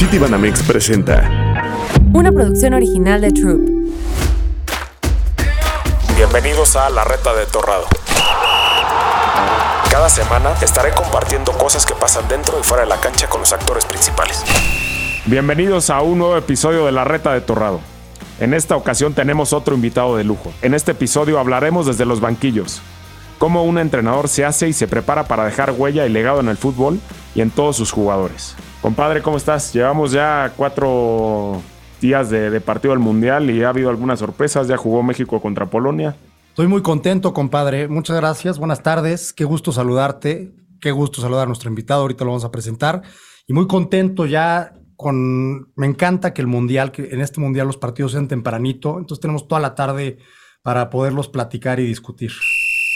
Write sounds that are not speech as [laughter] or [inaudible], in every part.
City Banamex presenta Una producción original de Troop. Bienvenidos a La Reta de Torrado. Cada semana estaré compartiendo cosas que pasan dentro y fuera de la cancha con los actores principales. Bienvenidos a un nuevo episodio de La Reta de Torrado. En esta ocasión tenemos otro invitado de lujo. En este episodio hablaremos desde los banquillos, cómo un entrenador se hace y se prepara para dejar huella y legado en el fútbol y en todos sus jugadores. Compadre, ¿cómo estás? Llevamos ya cuatro días de, partido del Mundial y ha habido algunas sorpresas. Ya jugó México contra Polonia. Estoy muy contento, compadre. Muchas gracias. Buenas tardes. Qué gusto saludarte. Qué gusto saludar a nuestro invitado. Ahorita lo vamos a presentar. Y muy contento ya con... Me encanta que el Mundial, que en este Mundial los partidos sean tempranito. Entonces tenemos toda la tarde para poderlos platicar y discutir.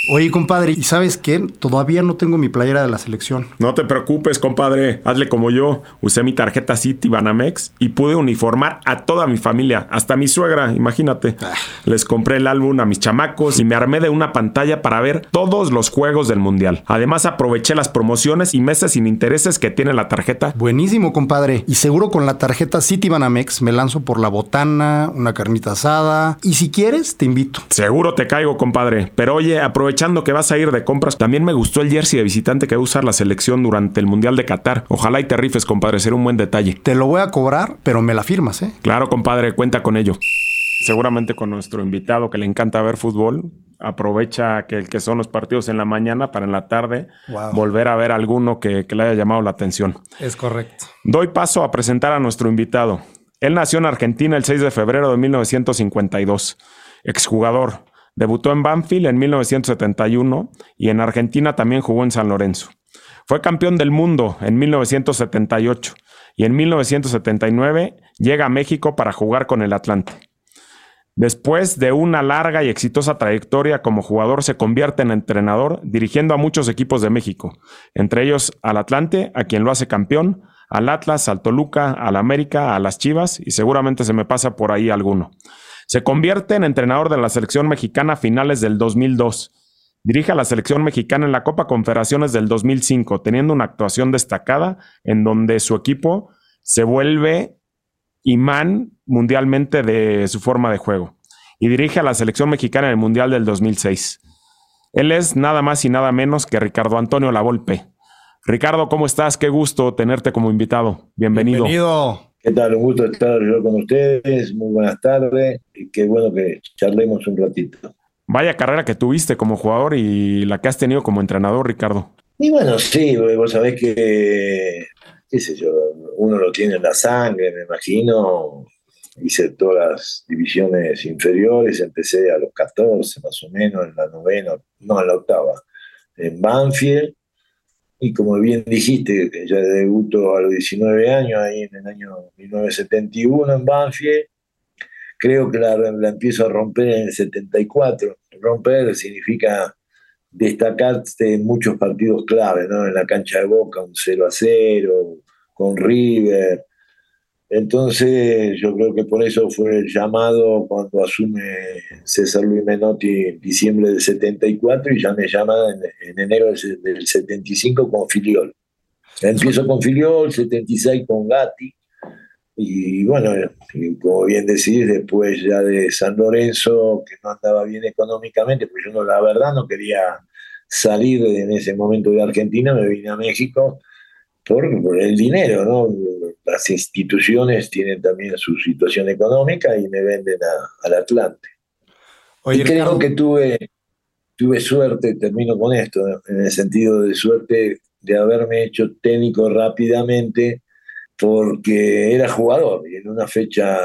Oye, compadre, ¿y sabes qué? Todavía no tengo mi playera de la selección. No te preocupes, compadre. Hazle como yo. Usé mi tarjeta City Banamex y pude uniformar a toda mi familia, hasta mi suegra, imagínate. Ah. Les compré el álbum a mis chamacos y me armé de una pantalla para ver todos los juegos del Mundial. Además, aproveché las promociones y meses sin intereses que tiene la tarjeta. Buenísimo, compadre. Y seguro con la tarjeta City Banamex me lanzo por la botana, una carnita asada. Y si quieres, te invito. Seguro te caigo, compadre. Pero oye, aprovecha aprovechando que vas a ir de compras, también me gustó el jersey de visitante que va a usar la selección durante el Mundial de Qatar. Ojalá y te rifes, compadre, será un buen detalle. Te lo voy a cobrar, pero me la firmas, ¿eh? Claro, compadre, cuenta con ello. Seguramente con nuestro invitado que le encanta ver fútbol, aprovecha que, que son los partidos en la mañana para en la tarde volver a ver alguno que, que le haya llamado la atención. Es correcto. Doy paso a presentar a nuestro invitado. Él nació en Argentina el 6 de febrero de 1952. Exjugador, Debutó en Banfield en 1971 y en Argentina también jugó en San Lorenzo. Fue campeón del mundo en 1978 y en 1979 llega a México para jugar con el Atlante. Después de una larga y exitosa trayectoria como jugador, se convierte en entrenador, dirigiendo a muchos equipos de México, entre ellos al Atlante, a quien lo hace campeón, al Atlas, al Toluca, al América, a las Chivas, y seguramente se me pasa por ahí alguno. Se convierte en entrenador de la selección mexicana a finales del 2002. Dirige a la selección mexicana en la Copa Confederaciones del 2005, teniendo una actuación destacada en donde su equipo se vuelve imán mundialmente de su forma de juego. Y dirige a la selección mexicana en el Mundial del 2006. Él es nada más y nada menos que Ricardo Antonio Lavolpe. Ricardo, ¿cómo estás? Qué gusto tenerte como invitado. Bienvenido. Bienvenido. ¿Qué tal? Un gusto estar yo con ustedes. Muy buenas tardes. Y qué bueno que charlemos un ratito. Vaya carrera que tuviste como jugador y la que has tenido como entrenador, Ricardo. Y bueno, sí, vos sabés que, qué sé yo, uno lo tiene en la sangre, me imagino. Hice todas las divisiones inferiores, empecé a los 14 más o menos, en la novena, no, en la octava, en Banfield y como bien dijiste, ya debutó a los 19 años, ahí en el año 1971 en Banfield, creo que la, empiezo a romper en el 74. Romper significa destacarse en muchos partidos clave, ¿no? En la cancha de Boca, un 0 a 0, con River, entonces yo creo que por eso fue el llamado cuando asume César Luis Menotti en diciembre del 74 y ya me llama en, enero del, 75 con Filiol. Empiezo con Filiol, 76 con Gatti y bueno, como bien decís, después ya de San Lorenzo, que no andaba bien económicamente, pues yo no, la verdad no quería salir en ese momento de Argentina, me vine a México por, el dinero, ¿no? Las instituciones tienen también su situación económica y me venden al Atlante. y creo que tuve, tuve suerte, termino con esto, en el sentido de suerte de haberme hecho técnico rápidamente porque era jugador y en una fecha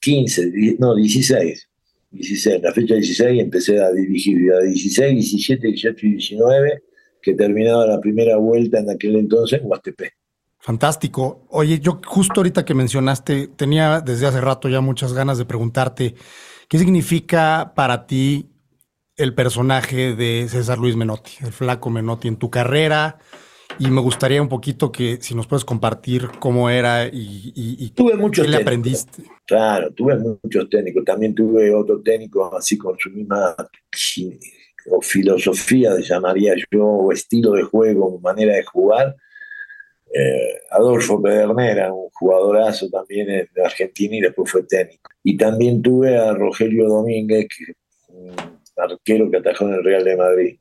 15, no, 16, 16, en la fecha 16 empecé a dirigir, a 16, 17, 18 y 19 que terminaba la primera vuelta en aquel entonces en Huastepec. Fantástico. Oye, yo justo ahorita que mencionaste, tenía desde hace rato ya muchas ganas de preguntarte, ¿qué significa para ti el personaje de César Luis Menotti, el flaco Menotti en tu carrera? Y me gustaría un poquito que si nos puedes compartir cómo era y, tuve muchos qué le aprendiste. Claro, tuve muchos técnicos. También tuve otro técnico así con su misma o filosofía, llamaría yo, o estilo de juego, manera de jugar, eh, Adolfo Pedernera, un jugadorazo también de Argentina y después fue técnico. Y también tuve a Rogelio Domínguez, un arquero que atajó en el Real de Madrid.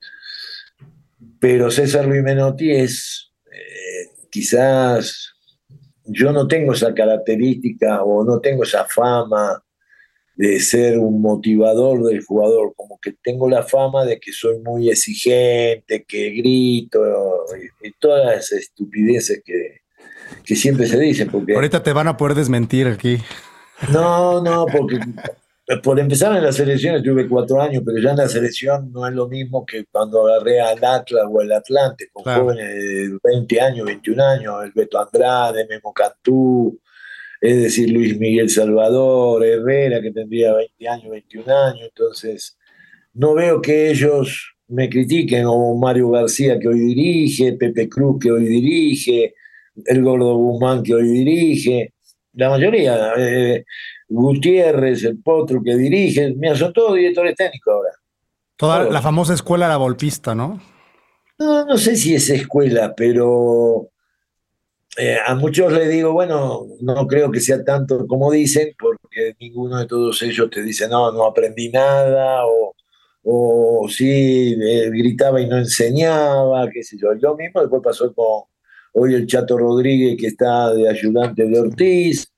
Pero César Luis Menotti es eh, quizás, yo no tengo esa característica o no tengo esa fama de ser un motivador del jugador, como que tengo la fama de que soy muy exigente, que grito y, todas las estupideces que, que, siempre se dicen. Porque, Ahorita te van a poder desmentir aquí. No, no, porque por empezar en la selección tuve cuatro años, pero ya en la selección no es lo mismo que cuando agarré al Atlas o al Atlante, con jóvenes de 20 años, 21 años, el Beto Andrade, Memo Cantú, es decir, Luis Miguel Salvador, Herrera, que tendría 20 años, 21 años, entonces no veo que ellos me critiquen, o Mario García que hoy dirige, Pepe Cruz que hoy dirige, el Gordo Guzmán que hoy dirige, la mayoría, eh, Gutiérrez, el Potro que dirige, mira, son todos directores técnicos ahora. Toda la famosa escuela la volpista, ¿no? No, no sé si es escuela, pero eh, a muchos les digo, bueno, no creo que sea tanto como dicen, porque ninguno de todos ellos te dice, no, no aprendí nada, o, o sí, eh, gritaba y no enseñaba, qué sé yo. Yo mismo después pasó con hoy el Chato Rodríguez, que está de ayudante de Ortiz,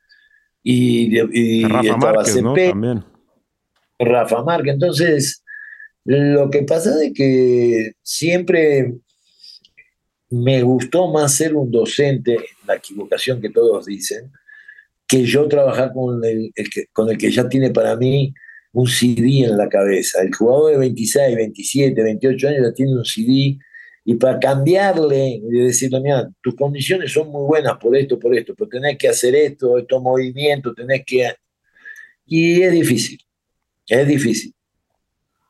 y, y, Rafa Márquez, ¿no? También. Rafa Márquez. Entonces, lo que pasa es que siempre me gustó más ser un docente, la equivocación que todos dicen, que yo trabajar con el, que, con el que ya tiene para mí un CD en la cabeza. El jugador de 26, 27, 28 años ya tiene un CD y para cambiarle y decirle, mira, tus condiciones son muy buenas por esto, por esto, pero tenés que hacer esto, estos movimientos, tenés que... Y es difícil, es difícil.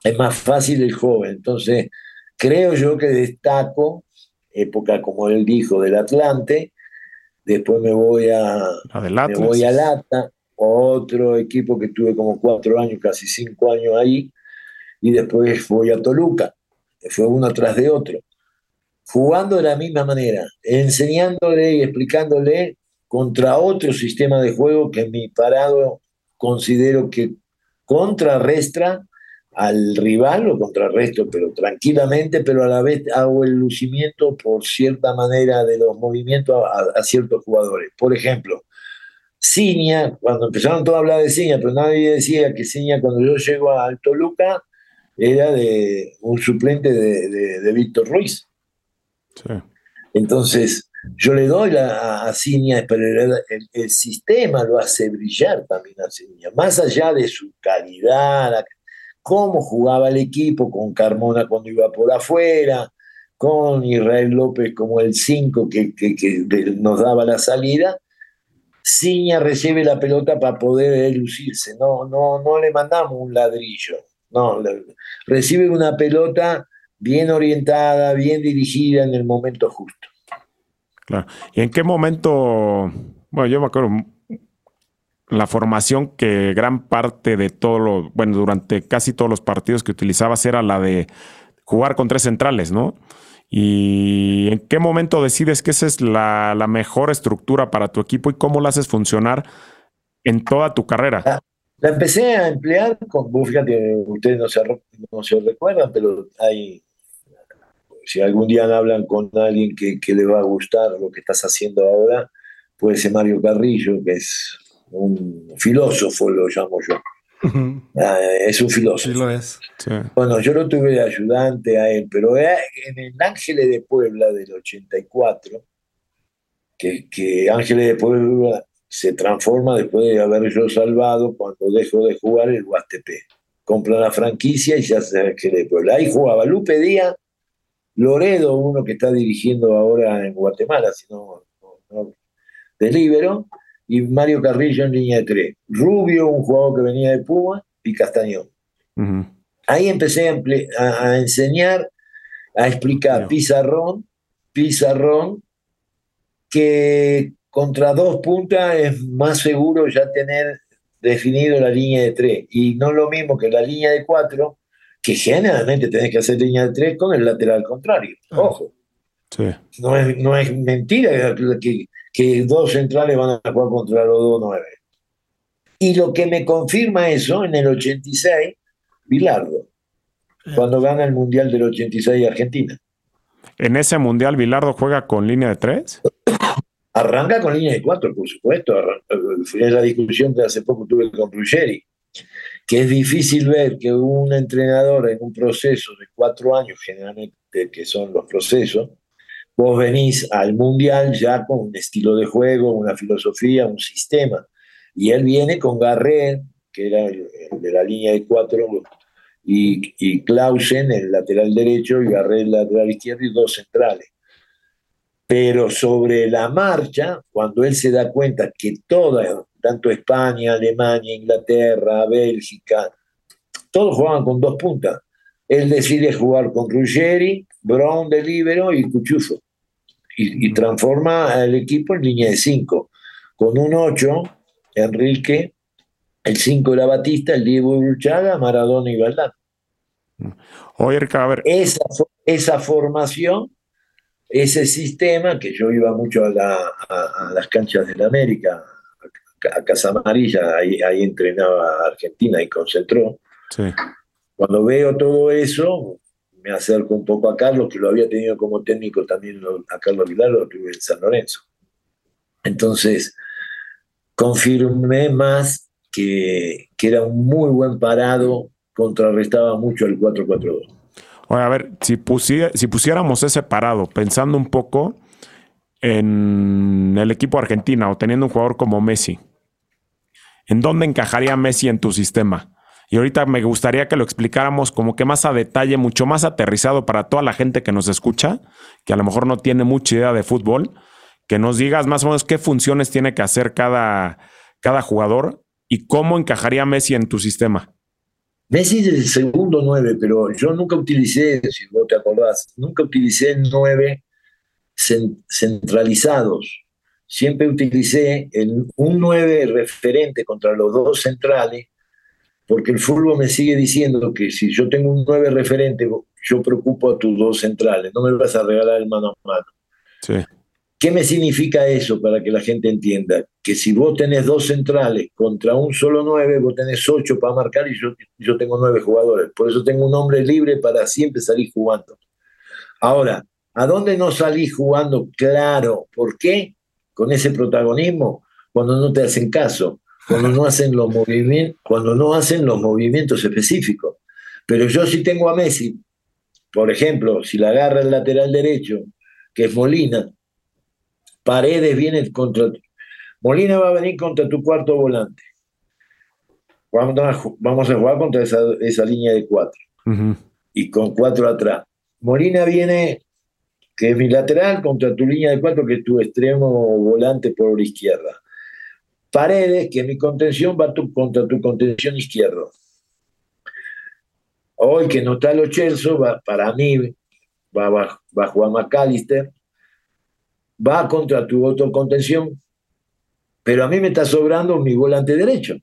Es más fácil el joven. Entonces, creo yo que destaco época, como él dijo, del Atlante. Después me voy a, me voy a Lata, otro equipo que tuve como cuatro años, casi cinco años ahí. Y después voy a Toluca. Fue uno tras de otro. Jugando de la misma manera, enseñándole y explicándole contra otro sistema de juego que en mi parado considero que contrarrestra al rival lo contrarresto, pero tranquilamente, pero a la vez hago el lucimiento por cierta manera de los movimientos a, ciertos jugadores. Por ejemplo, Ciña, cuando empezaron todos a hablar de Ciña, pero nadie decía que Ciña cuando yo llego a Toluca era de un suplente de, Víctor Ruiz. Entonces, yo le doy a, a Ciña, pero el, el, sistema lo hace brillar también a Ciña, más allá de su calidad, la, cómo jugaba el equipo con Carmona cuando iba por afuera, con Israel López como el 5 que, nos daba la salida. Ciña recibe la pelota para poder lucirse, no, no, no le mandamos un ladrillo, no, recibe una pelota bien orientada, bien dirigida en el momento justo. Claro. ¿Y en qué momento? Bueno, yo me acuerdo la formación que gran parte de todo lo, bueno, durante casi todos los partidos que utilizabas era la de jugar con tres centrales, ¿no? ¿Y en qué momento decides que esa es la, mejor estructura para tu equipo y cómo la haces funcionar en toda tu carrera? La, empecé a emplear con, fíjate, ustedes no se, no se recuerdan, pero hay, si algún día hablan con alguien que, que le va a gustar lo que estás haciendo ahora, puede ser Mario Carrillo, que es un filósofo lo llamo yo. Ah, es un filósofo. es. Bueno, yo lo tuve de ayudante a él, pero en el Ángeles de Puebla del 84, que, que Ángeles de Puebla se transforma después de haber yo salvado cuando dejo de jugar el Huastepe. Compra la franquicia y se hace Ángeles de Puebla. Ahí jugaba Lupe Díaz, Loredo, uno que está dirigiendo ahora en Guatemala, sino de Libero, y Mario Carrillo en línea de tres. Rubio, un jugador que venía de Puma, y Castañón. Ahí empecé a, enseñar, a explicar pizarrón, pizarrón, que contra dos puntas es más seguro ya tener definido la línea de tres. Y no lo mismo que la línea de cuatro, que generalmente tenés que hacer línea de tres con el lateral contrario. Ojo. No, es, no es mentira que, que dos centrales van a jugar contra los dos nueve. Y lo que me confirma eso, en el 86, Bilardo, cuando gana el Mundial del 86 Argentina. ¿En ese Mundial Bilardo juega con línea de tres? [coughs] Arranca con línea de cuatro, por supuesto. Fue la discusión que hace poco tuve con Ruggeri, que es difícil ver que un entrenador en un proceso de cuatro años, generalmente que son los procesos, vos venís al Mundial ya con un estilo de juego, una filosofía, un sistema. Y él viene con Garret, que era de la línea de cuatro, y, y Clausen, el lateral derecho, y Garret, el lateral izquierdo, y dos centrales. Pero sobre la marcha, cuando él se da cuenta que toda, tanto España, Alemania, Inglaterra, Bélgica, todos jugaban con dos puntas. Él decide jugar con Ruggeri, Brown de libero y Cuchufo. Y, y transforma el equipo en línea de cinco. Con un 8, Enrique, el 5 era Batista, el Diego Bruchaga, Maradona y Valdán. Oye, a ver. Esa, esa formación, ese sistema, que yo iba mucho a, la, a, las canchas de la América, a, Casa Amarilla, ahí, ahí entrenaba Argentina y concentró. Sí. Cuando veo todo eso, me acerco un poco a Carlos, que lo había tenido como técnico también a Carlos Aguilar, lo tuve en San Lorenzo. Entonces, confirmé más que, que era un muy buen parado, contrarrestaba mucho el 4-4-2. Oye, a ver, si, si pusiéramos ese parado, pensando un poco en el equipo argentino o teniendo un jugador como Messi, ¿en dónde encajaría Messi en tu sistema? Y ahorita me gustaría que lo explicáramos como que más a detalle, mucho más aterrizado para toda la gente que nos escucha, que a lo mejor no tiene mucha idea de fútbol, que nos digas más o menos qué funciones tiene que hacer cada, cada jugador y cómo encajaría Messi en tu sistema. Messi es el segundo nueve, pero yo nunca utilicé, si vos te acordás, nunca utilicé nueve centralizados. Siempre utilicé un nueve referente contra los dos centrales, porque el fútbol me sigue diciendo que si yo tengo un nueve referente, yo preocupo a tus dos centrales, no me vas a regalar el mano a mano. Sí. ¿Qué me significa eso para que la gente entienda? Que si vos tenés dos centrales contra un solo nueve, vos tenés ocho para marcar y yo, yo tengo nueve jugadores. Por eso tengo un hombre libre para siempre salir jugando. Ahora, ¿a dónde no salís jugando? Claro, ¿por qué? Con ese protagonismo, cuando no te hacen caso, cuando no hacen los movimientos, cuando no hacen los movimientos específicos. Pero yo sí tengo a Messi, por ejemplo, si la agarra el lateral derecho, que es Molina, Paredes viene contra. Molina va a venir contra tu cuarto volante. Vamos a, jugar contra esa, línea de cuatro. Y con cuatro atrás. Molina viene, que es mi lateral, contra tu línea de cuatro, que es tu extremo volante por la izquierda. Paredes, que mi contención va contra tu contención izquierdo. Hoy que no está los Chelsea, va, para mí va, va, va a jugar McAllister va contra tu autocontención, pero a mí me está sobrando mi volante derecho,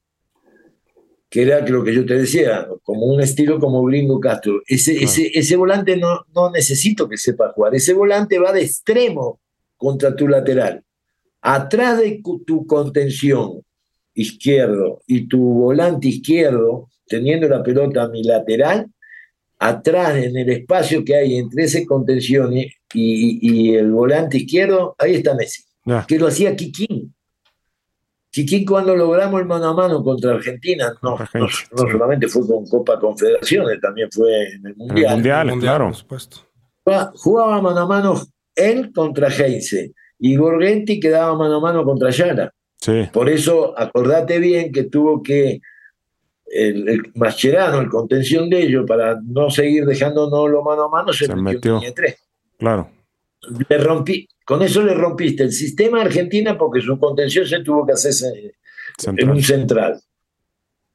que era lo que yo te decía, como un estilo como Gringo Castro. Ese, ese, ese volante no, no necesito que sepa jugar, ese volante va de extremo contra tu lateral. Atrás de tu contención izquierdo y tu volante izquierdo, teniendo la pelota a mi lateral, atrás en el espacio que hay entre ese contención y, el volante izquierdo, ahí está Messi, que lo hacía Kikín. Kikín cuando logramos el mano a mano contra Argentina, no, no, solamente fue con Copa Confederaciones, también fue en el Mundial. El mundial, claro. Jugaba, jugaba mano a mano él contra Heinze y Gorgenti quedaba mano a mano contra Yara. Sí. Por eso, acordate bien que tuvo que el, el Mascherano, el contención de ellos, para no seguir dejándonos lo mano a mano, se, metió, en tres. Claro. Le rompí, con eso le rompiste el sistema Argentina porque su contención se tuvo que hacer en un central.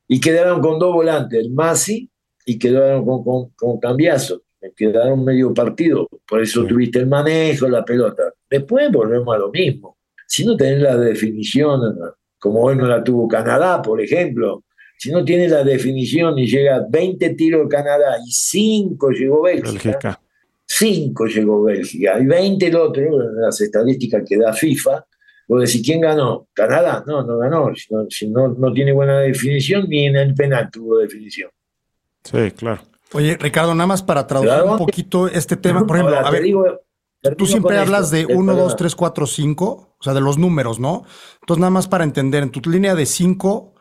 Y quedaron con dos volantes, el Masi y quedaron con, con, con Cambiazo. Quedaron medio partido. Por eso tuviste el manejo, la pelota. Después volvemos a lo mismo. Si no tenés la definición, como hoy no la tuvo Canadá, por ejemplo, si no tiene la definición y llega 20 tiros Canadá y 5 llegó Bélgica, 5 llegó Bélgica y 20 el otro, las estadísticas que da FIFA. Vos decís, ¿quién ganó? ¿Canadá? No, no ganó. Si, no, no, tiene buena definición, ni en el penal tuvo definición. Sí, claro. Oye, Ricardo, nada más para traducir un poquito este tema, [laughs] por ejemplo, a ver, tú siempre hablas de 1, 2, 3, 4, 5, o sea, de los números, ¿no? Entonces, nada más para entender, en tu línea de 5,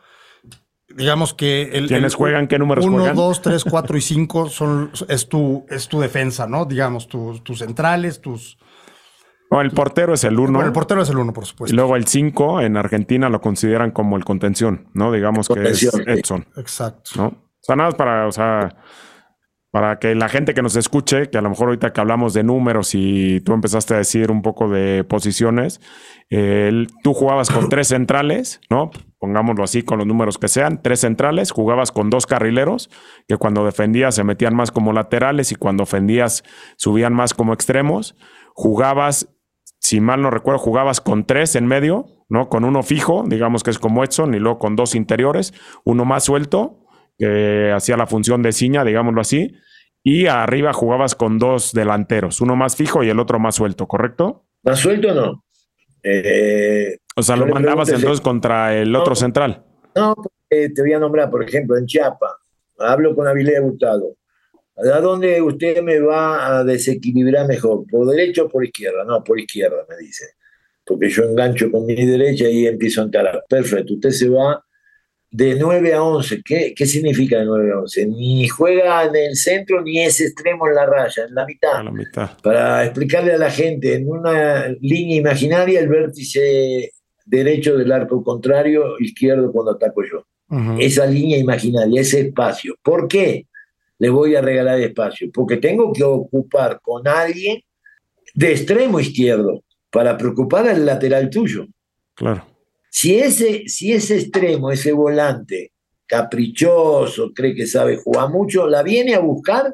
digamos que el. ¿Quiénes juegan? ¿Qué números uno, juegan? 1, 2, 3, 4 y 5 son, es, tu, es tu defensa, ¿no? Digamos, tus, tus centrales, tus. No, el portero es el 1. Bueno, el portero es el 1, por supuesto. Y luego el 5 en Argentina lo consideran como el contención, ¿no? Digamos que es Edson. Exacto. ¿no? O sea, nada más para, o sea, para que la gente que nos escuche, que a lo mejor ahorita que hablamos de números y tú empezaste a decir un poco de posiciones, tú jugabas con tres centrales, ¿no? Pongámoslo así con los números que sean, tres centrales, jugabas con dos carrileros, que cuando defendías se metían más como laterales y cuando ofendías subían más como extremos, jugabas, si mal no recuerdo, jugabas con tres en medio, ¿no? Con uno fijo, digamos que es como Edson, y luego con dos interiores, uno más suelto que hacía la función de ciña, digámoslo así, y arriba jugabas con dos delanteros, uno más fijo y el otro más suelto, ¿correcto? ¿Más suelto no? Eh, o sea, lo mandabas entonces contra el otro central. No, te voy a nombrar, por ejemplo, en Chiapa, hablo con Avilés Gustavo. ¿A dónde usted me va a desequilibrar mejor? ¿Por derecha o por izquierda? No, por izquierda, me dice. Porque yo engancho con mi derecha y empiezo a encarar. Perfecto, usted se va de 9 a 11. ¿Qué, ¿Qué significa de 9 a 11? Ni juega en el centro ni es extremo en la raya, en la mitad. la mitad. Para explicarle a la gente, en una línea imaginaria, el vértice derecho del arco contrario, izquierdo cuando ataco yo. Esa línea imaginaria, ese espacio. ¿Por qué le voy a regalar espacio? Porque tengo que ocupar con alguien de extremo izquierdo para preocupar al lateral tuyo. Claro. Si ese, si ese extremo, ese volante caprichoso, cree que sabe jugar mucho, la viene a buscar,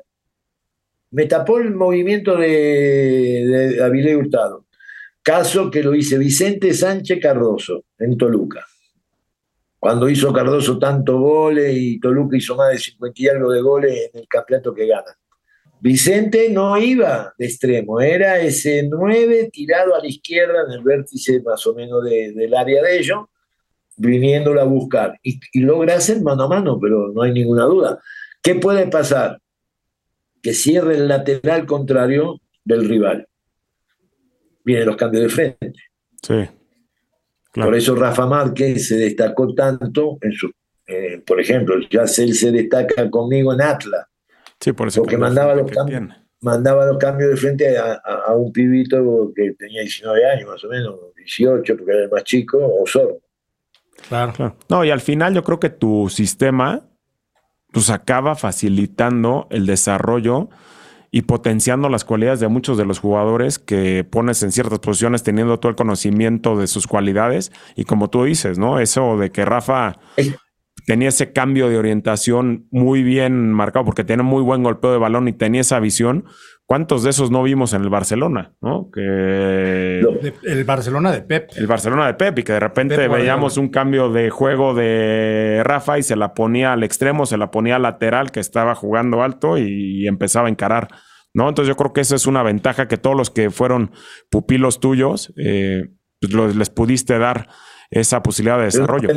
me tapó el movimiento de, de Avilés Hurtado. Caso que lo hice Vicente Sánchez Cardoso en Toluca. Cuando hizo Cardoso tanto goles y Toluca hizo más de 50 y algo de goles en el campeonato que gana. Vicente no iba de extremo, era ese 9 tirado a la izquierda en el vértice más o menos del área de ellos, viniéndolo a buscar. Y, logra hacer mano a mano, pero no hay ninguna duda. ¿Qué puede pasar? Que cierre el lateral contrario del rival. Vienen los cambios de frente. Sí. Por eso Rafa Márquez se destacó tanto en su, eh, por ejemplo, ya él se destaca conmigo en Atlas Sí, por eso. Porque mandaba los, cambios, mandaba los cambios de frente a, un pibito que tenía 19 años más o menos, 18 porque era el más chico, o solo. Claro. claro. No, y al final yo creo que tu sistema pues acaba facilitando el desarrollo y potenciando las cualidades de muchos de los jugadores que pones en ciertas posiciones teniendo todo el conocimiento de sus cualidades y como tú dices, ¿no? Eso de que Rafa tenía ese cambio de orientación muy bien marcado porque tiene muy buen golpeo de balón y tenía esa visión. ¿Cuántos de esos no vimos en el Barcelona? ¿no? Que el Barcelona de Pep. El Barcelona de Pep y que de repente veíamos un cambio de juego de Rafa y se la ponía al extremo, se la ponía al lateral que estaba jugando alto y empezaba a encarar. ¿no? Entonces yo creo que esa es una ventaja que todos los que fueron pupilos tuyos eh, pues les pudiste dar esa posibilidad de desarrollo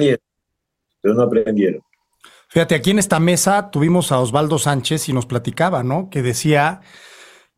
pero no aprendieron. Fíjate, aquí en esta mesa tuvimos a Osvaldo Sánchez y nos platicaba, ¿no? Que decía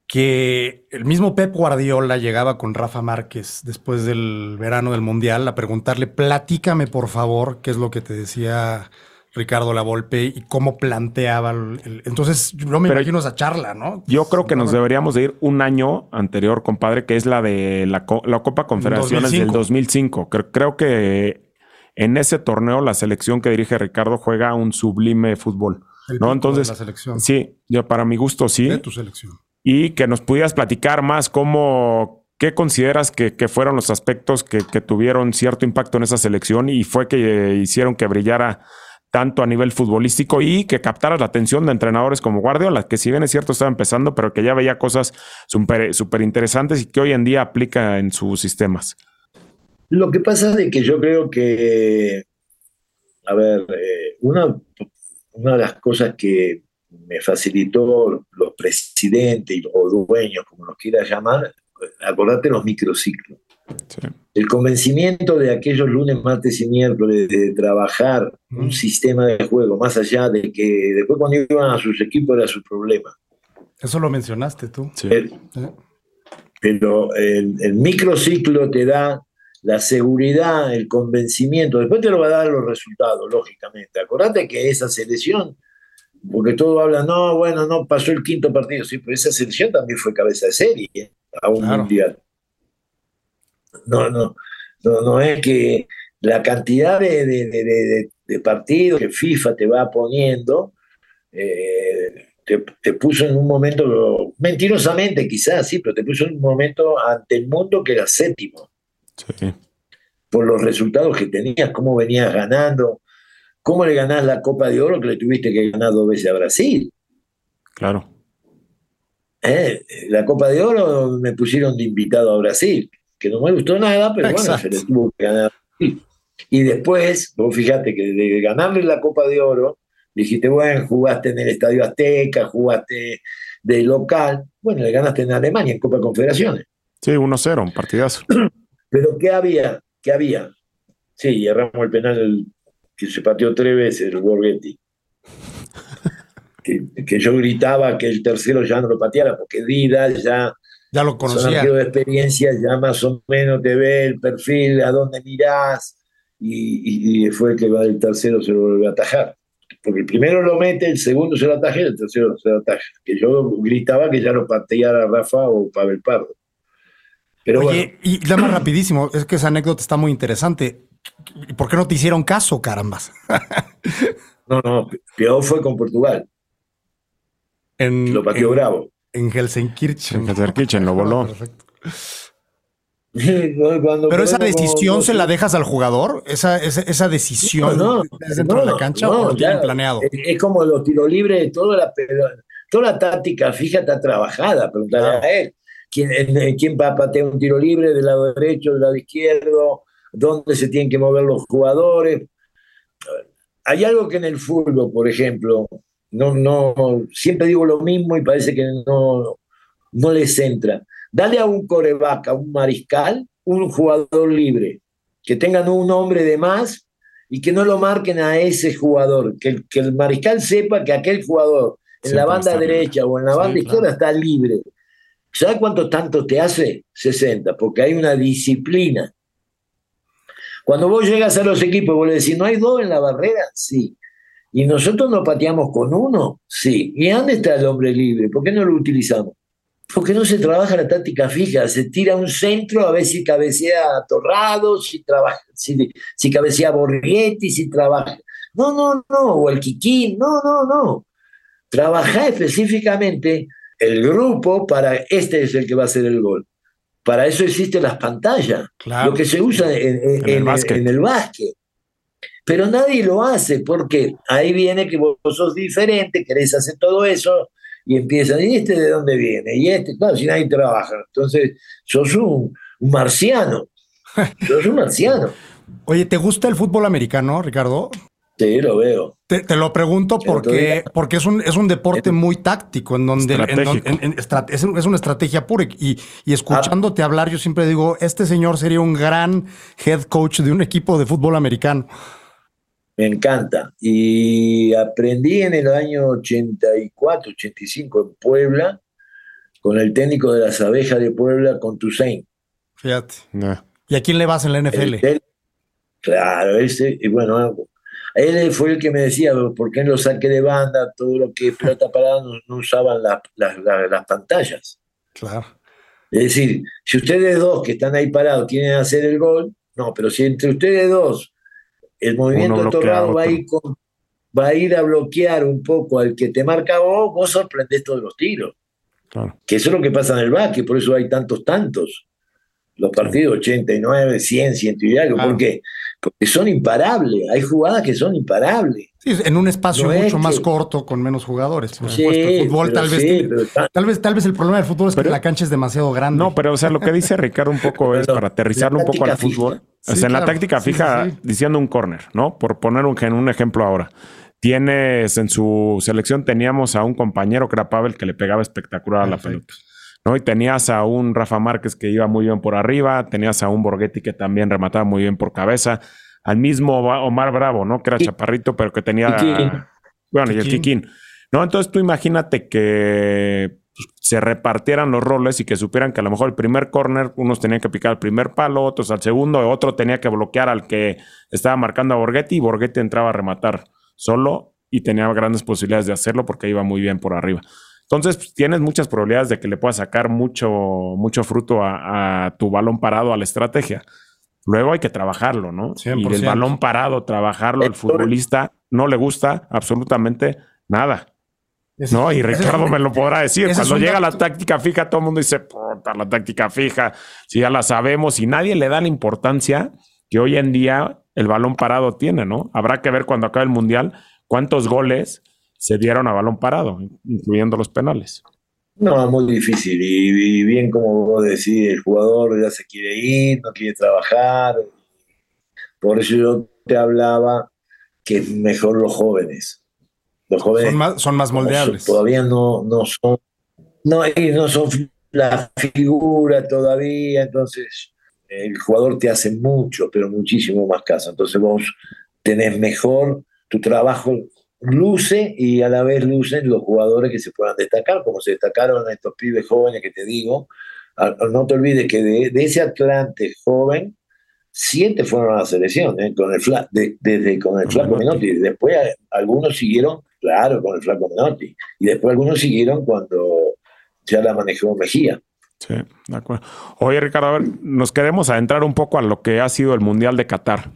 que el mismo Pep Guardiola llegaba con Rafa Márquez después del verano del Mundial a preguntarle, platícame por favor, qué es lo que te decía Ricardo Lavolpe y cómo planteaba. El, entonces, yo me imagino esa charla, ¿no? Yo creo que nos deberíamos de ir un año anterior, compadre, que es la de la, Copa Confederaciones del 2005. creo que en ese torneo, la selección que dirige Ricardo juega un sublime fútbol. ¿no? Entonces, la selección. sí, yo para mi gusto sí. De tu selección. Y que nos pudieras platicar más cómo, qué consideras que, fueron los aspectos que, tuvieron cierto impacto en esa selección y fue que hicieron que brillara tanto a nivel futbolístico y que captara la atención de entrenadores como Guardiola, que si bien es cierto estaba empezando, pero que ya veía cosas súper interesantes y que hoy en día aplica en sus sistemas. Lo que pasa es que yo creo que, a ver, eh, una, una de las cosas que me facilitó los presidentes o dueños, como los quieras llamar, acordate los microciclos. El convencimiento de aquellos lunes, martes y miércoles de trabajar un mm. sistema de juego, más allá de que después cuando iban a sus equipos era su problema. Eso lo mencionaste tú. Pero el, el microciclo te da la seguridad, el convencimiento, después te lo va a dar los resultados, lógicamente. Acordate que esa selección, porque todo habla, no, bueno, no pasó el quinto partido, sí, pero esa selección también fue cabeza de serie ¿eh? a un mundial. No, no, no, no es que la cantidad de, partidos que FIFA te va poniendo, eh, te, puso en un momento, mentirosamente quizás, sí, pero te puso en un momento ante el mundo que era séptimo. Por los resultados que tenías, cómo venías ganando, cómo le ganás la Copa de Oro que le tuviste que ganar dos veces a Brasil. Claro. Eh, la Copa de Oro me pusieron de invitado a Brasil, que no me gustó nada, pero bueno, se le tuvo que ganar. Y después, vos fíjate que de ganarle la Copa de Oro, Dijiste, bueno, jugaste en el Estadio Azteca, jugaste de local. Bueno, le ganaste en Alemania en Copa de Confederaciones. Sí, 1-0, un partidazo. [clears throat] Pero ¿qué había? ¿Qué había? Sí, erramos el penal que se pateó tres veces, el Borghetti. que, yo gritaba que el tercero ya no lo pateara, porque Vidal ya, ya lo conocía. de experiencia, ya más o menos te ve el perfil, a dónde mirás, y, y fue que el tercero se lo volvió a atajar porque el primero lo mete, el segundo se lo ataja y el tercero se lo ataja. Que yo gritaba que ya lo pateara Rafa o Pavel Pardo. Pero Oye, y nada más rapidísimo, es que esa anécdota está muy interesante. ¿Por qué no te hicieron caso, carambas? [laughs] no, no, peor fue con Portugal. En, lo pateó Bravo. En Helsinki. En Helsinki, lo voló. [laughs] Perfecto. [laughs] Pero esa decisión se la dejas al jugador, esa, esa, decisión dentro de la cancha o ya, planeado. Es, como los tiros libres, toda la, toda la táctica fija está trabajada, preguntar a él. ¿Quién, ¿Quién va a patear un tiro libre del lado derecho, del lado izquierdo? ¿Dónde se tienen que mover los jugadores? Hay algo que en el fútbol, por ejemplo, no, no, siempre digo lo mismo y parece que no, no les entra Dale a un coreback, a un mariscal, un jugador libre, que tengan un hombre de más y que no lo marquen a ese jugador, que el, que el mariscal sepa que aquel jugador en la banda derecha o en la banda izquierda está libre. ¿Sabes cuántos tantos te hace? 60, porque hay una disciplina. Cuando vos llegas a los equipos, vos le decís, ¿no hay dos en la barrera? Sí. ¿Y nosotros nos pateamos con uno? Sí. ¿Y dónde está el hombre libre? ¿Por qué no lo utilizamos? porque no se trabaja la táctica fija, se tira un centro a ver si cabecea Torrado, si, trabaja, si, si cabecea Borghetti, si trabaja. No, no, no, o el Kikín, no, no, no. Trabaja específicamente el grupo para este es el que va a hacer el gol. Para eso existen las pantallas, lo que se usa en, el en, el básquet. Pero nadie lo hace porque ahí viene que vos sos diferente, querés hacer todo eso, y empiezan, ¿y este de dónde viene? Y este, claro, si nadie trabaja. Entonces, sos un, marciano. [laughs] sos un marciano. Oye, ¿te gusta el fútbol americano, Ricardo? Sí, lo veo. Te, lo pregunto porque, porque es, un, es un deporte muy táctico, en donde, es, una estrategia pura. Y, y escuchándote hablar, yo siempre digo, este señor sería un gran head coach de un equipo de fútbol americano. Me encanta. Y aprendí en el año 84, 85 en Puebla, con el técnico de las abejas de Puebla, con Toussaint. Fíjate. ¿Y a quién le vas en la NFL? claro, ese, y bueno, él fue el que me decía, ¿por qué en los saques de banda, todo lo que plata parada, no, usaban las pantallas? Claro. Es decir, si ustedes dos que están ahí parados quieren hacer el gol, no, pero si entre ustedes dos el movimiento torrado va a, ir va a ir a bloquear un poco al que te marca vos, vos sorprendés todos los tiros. Que eso es lo que pasa en el básquet, por eso hay tantos, tantos. Los partidos 89, 100, 100 y algo. ¿Por qué? Porque son imparables. Hay jugadas que son imparables. Sí, en un espacio mucho más corto, con menos jugadores. Por supuesto, el fútbol tal vez, tal vez, tal vez el problema del fútbol es que la cancha es demasiado grande. No, pero o sea, lo que dice Ricardo un poco [laughs] es para aterrizarlo un poco al fútbol. o sea, en la táctica fija, diciendo un corner, ¿no? Por poner un, un ejemplo ahora. tienes en su selección, teníamos a un compañero que era Pavel que le pegaba espectacular a la pelota. ¿No? Y tenías a un Rafa Márquez que iba muy bien por arriba, tenías a un Borghetti que también remataba muy bien por cabeza, al mismo Omar Bravo, ¿no? Que era chaparrito, pero que tenía. Bueno, y el Kikín. ¿No? Entonces tú imagínate que pues, se repartieran los roles y que supieran que a lo mejor el primer corner, unos tenían que picar el primer palo, otros al segundo, otro tenía que bloquear al que estaba marcando a Borghetti y Borghetti entraba a rematar solo y tenía grandes posibilidades de hacerlo porque iba muy bien por arriba. Entonces, pues, tienes muchas probabilidades de que le puedas sacar mucho, mucho fruto a, tu balón parado a la estrategia. Luego hay que trabajarlo, ¿no? Y el balón parado, trabajarlo, el futbolista no le gusta absolutamente nada. no, y Ricardo me lo podrá decir. Cuando llega la táctica fija, todo el mundo dice, puta, la táctica fija, si ya la sabemos, y nadie le da la importancia que hoy en día el balón parado tiene, ¿no? Habrá que ver cuando acabe el Mundial cuántos goles se dieron a balón parado, incluyendo los penales. No, muy difícil. Y, bien como vos decís, el jugador ya se quiere ir, no quiere trabajar. Por eso yo te hablaba que es mejor los jóvenes. Los jóvenes son más, son más moldeables. Todavía no, no son, no, no son la figura todavía, entonces el jugador te hace mucho, pero muchísimo más caso. Entonces vos tenés mejor tu trabajo luce y a la vez lucen los jugadores que se puedan destacar, como se destacaron estos pibes jóvenes que te digo. No te olvides que de, ese Atlante joven, siete fueron a la selección, ¿eh? con el desde con el Flaco Menotti. Después algunos siguieron, claro, con el Flaco Menotti. Y después algunos siguieron cuando ya la manejó Mejía. Sí, de acuerdo. Oye, Ricardo, a ver, nos queremos adentrar un poco a lo que ha sido el Mundial de Qatar,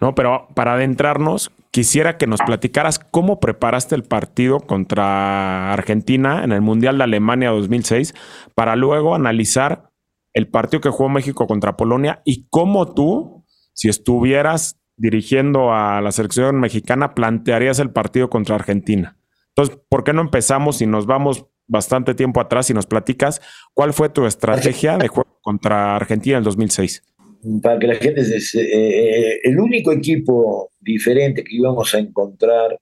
¿no? Pero para adentrarnos, quisiera que nos platicaras cómo preparaste el partido contra Argentina en el Mundial de Alemania 2006 para luego analizar el partido que jugó México contra Polonia y cómo tú, si estuvieras dirigiendo a la selección mexicana, plantearías el partido contra Argentina. Entonces, ¿por qué no empezamos y nos vamos bastante tiempo atrás y nos platicas cuál fue tu estrategia de juego contra Argentina en el 2006? Para que la gente se, eh, eh, el único equipo diferente que íbamos a encontrar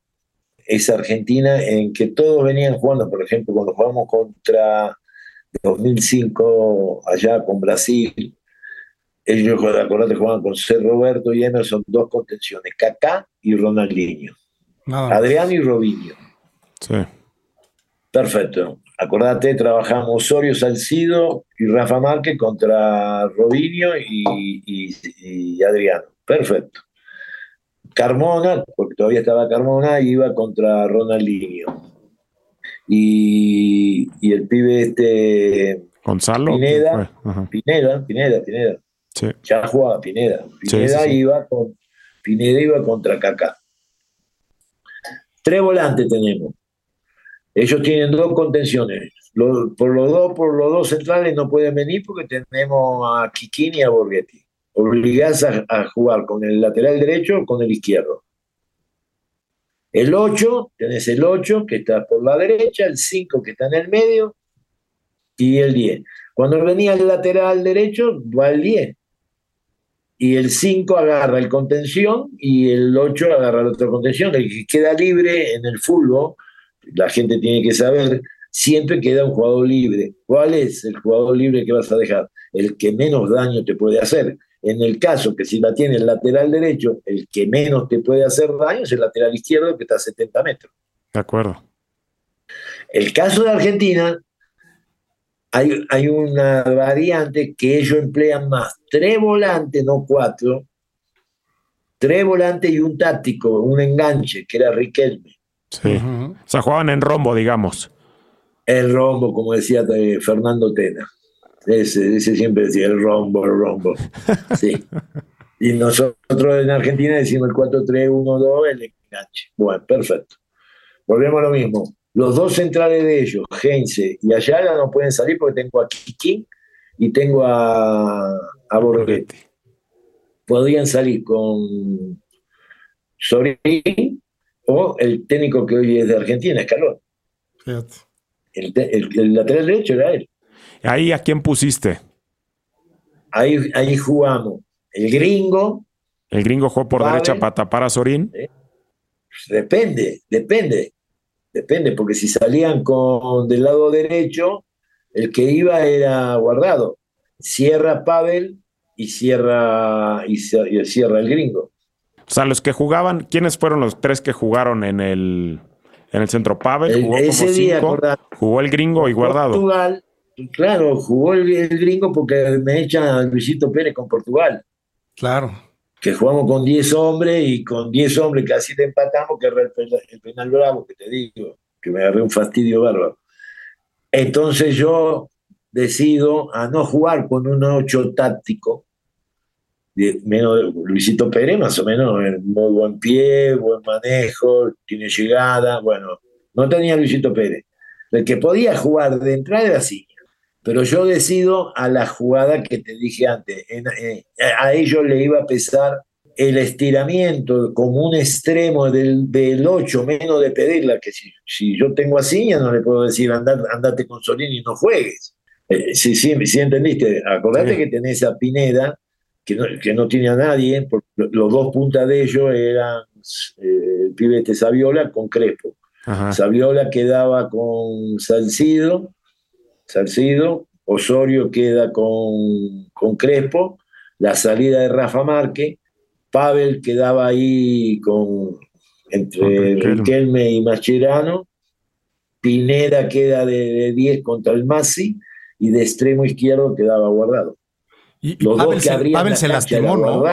es Argentina, en que todos venían jugando, por ejemplo, cuando jugamos contra 2005 allá con Brasil, ellos, acordate, jugaban con C. Roberto y Emerson, dos contenciones, Kaká y Ronaldinho. Adrián y Robinho. Sí. Perfecto. Acordate, trabajamos Osorio Salcido y Rafa Márquez contra Robinho y, Adriano. Perfecto. Carmona, porque todavía estaba Carmona, iba contra Ronaldinho. Y, y el pibe este. Gonzalo. Pineda, Pineda, Pineda, Pineda. Ya jugaba Pineda. Pineda iba con Pineda iba contra Kaká. Tres volantes tenemos. Ellos tienen dos contenciones. por, los dos, por los dos centrales no pueden venir porque tenemos a Kikini y a Borghetti. Obligás a, jugar con el lateral derecho o con el izquierdo. El 8, tenés el 8 que está por la derecha, el 5 que está en el medio y el 10. Cuando venía el lateral derecho, va el 10. Y el 5 agarra el contención y el 8 agarra la otra contención. El que queda libre en el fútbol la gente tiene que saber, siempre queda un jugador libre. ¿Cuál es el jugador libre que vas a dejar? El que menos daño te puede hacer. En el caso que si la tiene el lateral derecho, el que menos te puede hacer daño es el lateral izquierdo que está a 70 metros. De acuerdo. El caso de Argentina, hay, hay una variante que ellos emplean más tres volantes, no cuatro, tres volantes y un táctico, un enganche, que era Riquelme. Sí. O sea, jugaban en rombo, digamos. El rombo, como decía eh, Fernando Tena. Ese, siempre decía el rombo, el rombo. [laughs] Sí. y nosotros en Argentina decimos el 4-3-1-2, el enganche. Bueno, perfecto. Volvemos a lo mismo. Los dos centrales de ellos, Heinze y Ayala, no pueden salir porque tengo a Kiki y tengo a, a Borghetti. Podrían salir con Sorín o el técnico que hoy es de Argentina, Escalón. El, el, lateral derecho era él. ¿Ahí a quién pusiste? Ahí, ahí jugamos el gringo. El gringo jugó por derecha para tapar a Sorín. depende, depende, depende, porque si salían con del lado derecho, el que iba era guardado. Cierra Pavel y cierra, y cierra el gringo. O sea, los que jugaban, ¿quiénes fueron los tres que jugaron en el, en el centro? Pavel jugó ese como día, cinco, jugó el gringo y guardado. Portugal, claro, jugó el, gringo porque me echan a Luisito Pérez con Portugal. Claro. Que jugamos con 10 hombres y con 10 hombres casi te empatamos, que era el, penal bravo, que te digo, que me agarré un fastidio bárbaro. Entonces yo decido a no jugar con un 8 táctico, menos Luisito Pérez, más o menos, muy buen pie, buen manejo, tiene llegada. Bueno, no tenía Luisito Pérez. El que podía jugar de entrada era así. Pero yo decido a la jugada que te dije antes. a ellos le iba a pesar el estiramiento como un extremo del, del 8, menos de pedirla, que si, si yo tengo a Ciña no le puedo decir andate con Solini y no juegues. Eh, sí, sí, sí, entendiste. Acordate que tenés a Pineda, que no, que no tiene a nadie, porque los dos puntas de ellos eran eh, el pibete Saviola con Crespo. Saviola quedaba con Salcido, Salcido, Osorio queda con, con Crespo, la salida de Rafa Márquez, Pavel quedaba ahí con entre Riquelme y Mascherano, Pineda queda de 10 contra el Masi y de extremo izquierdo quedaba guardado. Y, Los Pavel, dos que se, Pavel se lastimó, ¿no?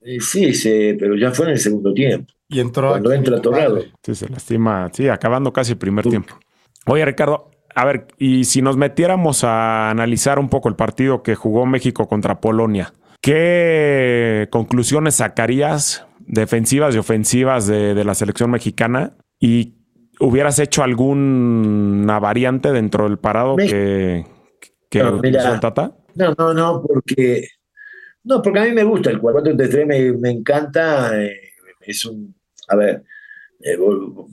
Eh, sí, pero ya fue en el segundo tiempo. Y entró cuando entra Torrado. Sí, se lastima, sí, acabando casi el primer tiempo. Oye, Ricardo, a ver, y si nos metiéramos a analizar un poco el partido que jugó México contra Polonia, ¿qué conclusiones sacarías defensivas y ofensivas de, la selección mexicana? ¿Y hubieras hecho alguna variante dentro del parado que, que no, utilizó Tata? No, no, no, porque no, porque a mí me gusta el 4-3-3, me, me encanta. Eh, es un, a ver, eh,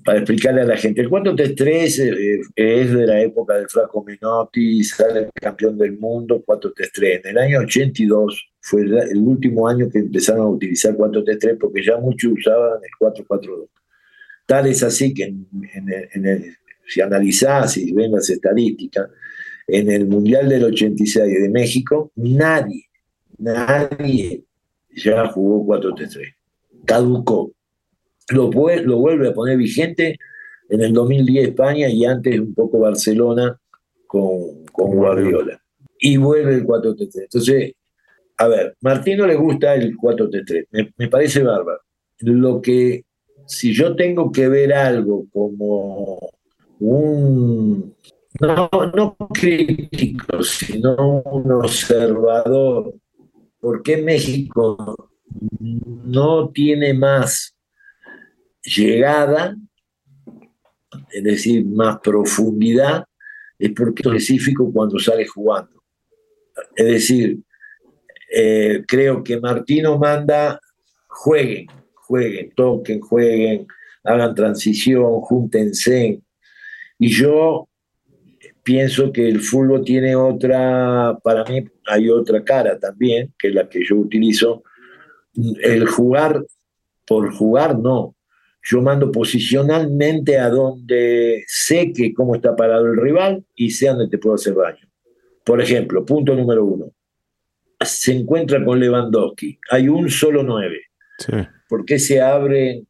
para explicarle a la gente, el 4-3-3 eh, es de la época del Flaco Menotti, sale campeón del mundo 4-3-3. En el año 82 fue el, último año que empezaron a utilizar 4-3-3 porque ya muchos usaban el 4-4-2. Tal es así que el, si analizás y ven las estadísticas, en el Mundial del 86 de México, nadie, nadie ya jugó 4-3-3. Caducó. Lo, lo vuelve a poner vigente en el 2010 España y antes un poco Barcelona con, con Guardiola. Y vuelve el 4-3-3. Entonces, a ver, Martino le gusta el 4-3-3, me, me, parece bárbaro. Lo que, si yo tengo que ver algo como un, no, no crítico, sino un observador, ¿por qué México no tiene más llegada, es decir, más profundidad? Es porque es específico cuando sale jugando. Es decir, eh, creo que Martino manda, jueguen, jueguen, toquen, jueguen, hagan transición, júntense. Y yo pienso que el fútbol tiene otra, para mí hay otra cara también, que es la que yo utilizo. El jugar por jugar, no. Yo mando posicionalmente a donde sé que cómo está parado el rival y sé dónde te puedo hacer daño. Por ejemplo, punto número uno. Se encuentra con Lewandowski. Hay un solo nueve. Sí. ¿Por qué se abren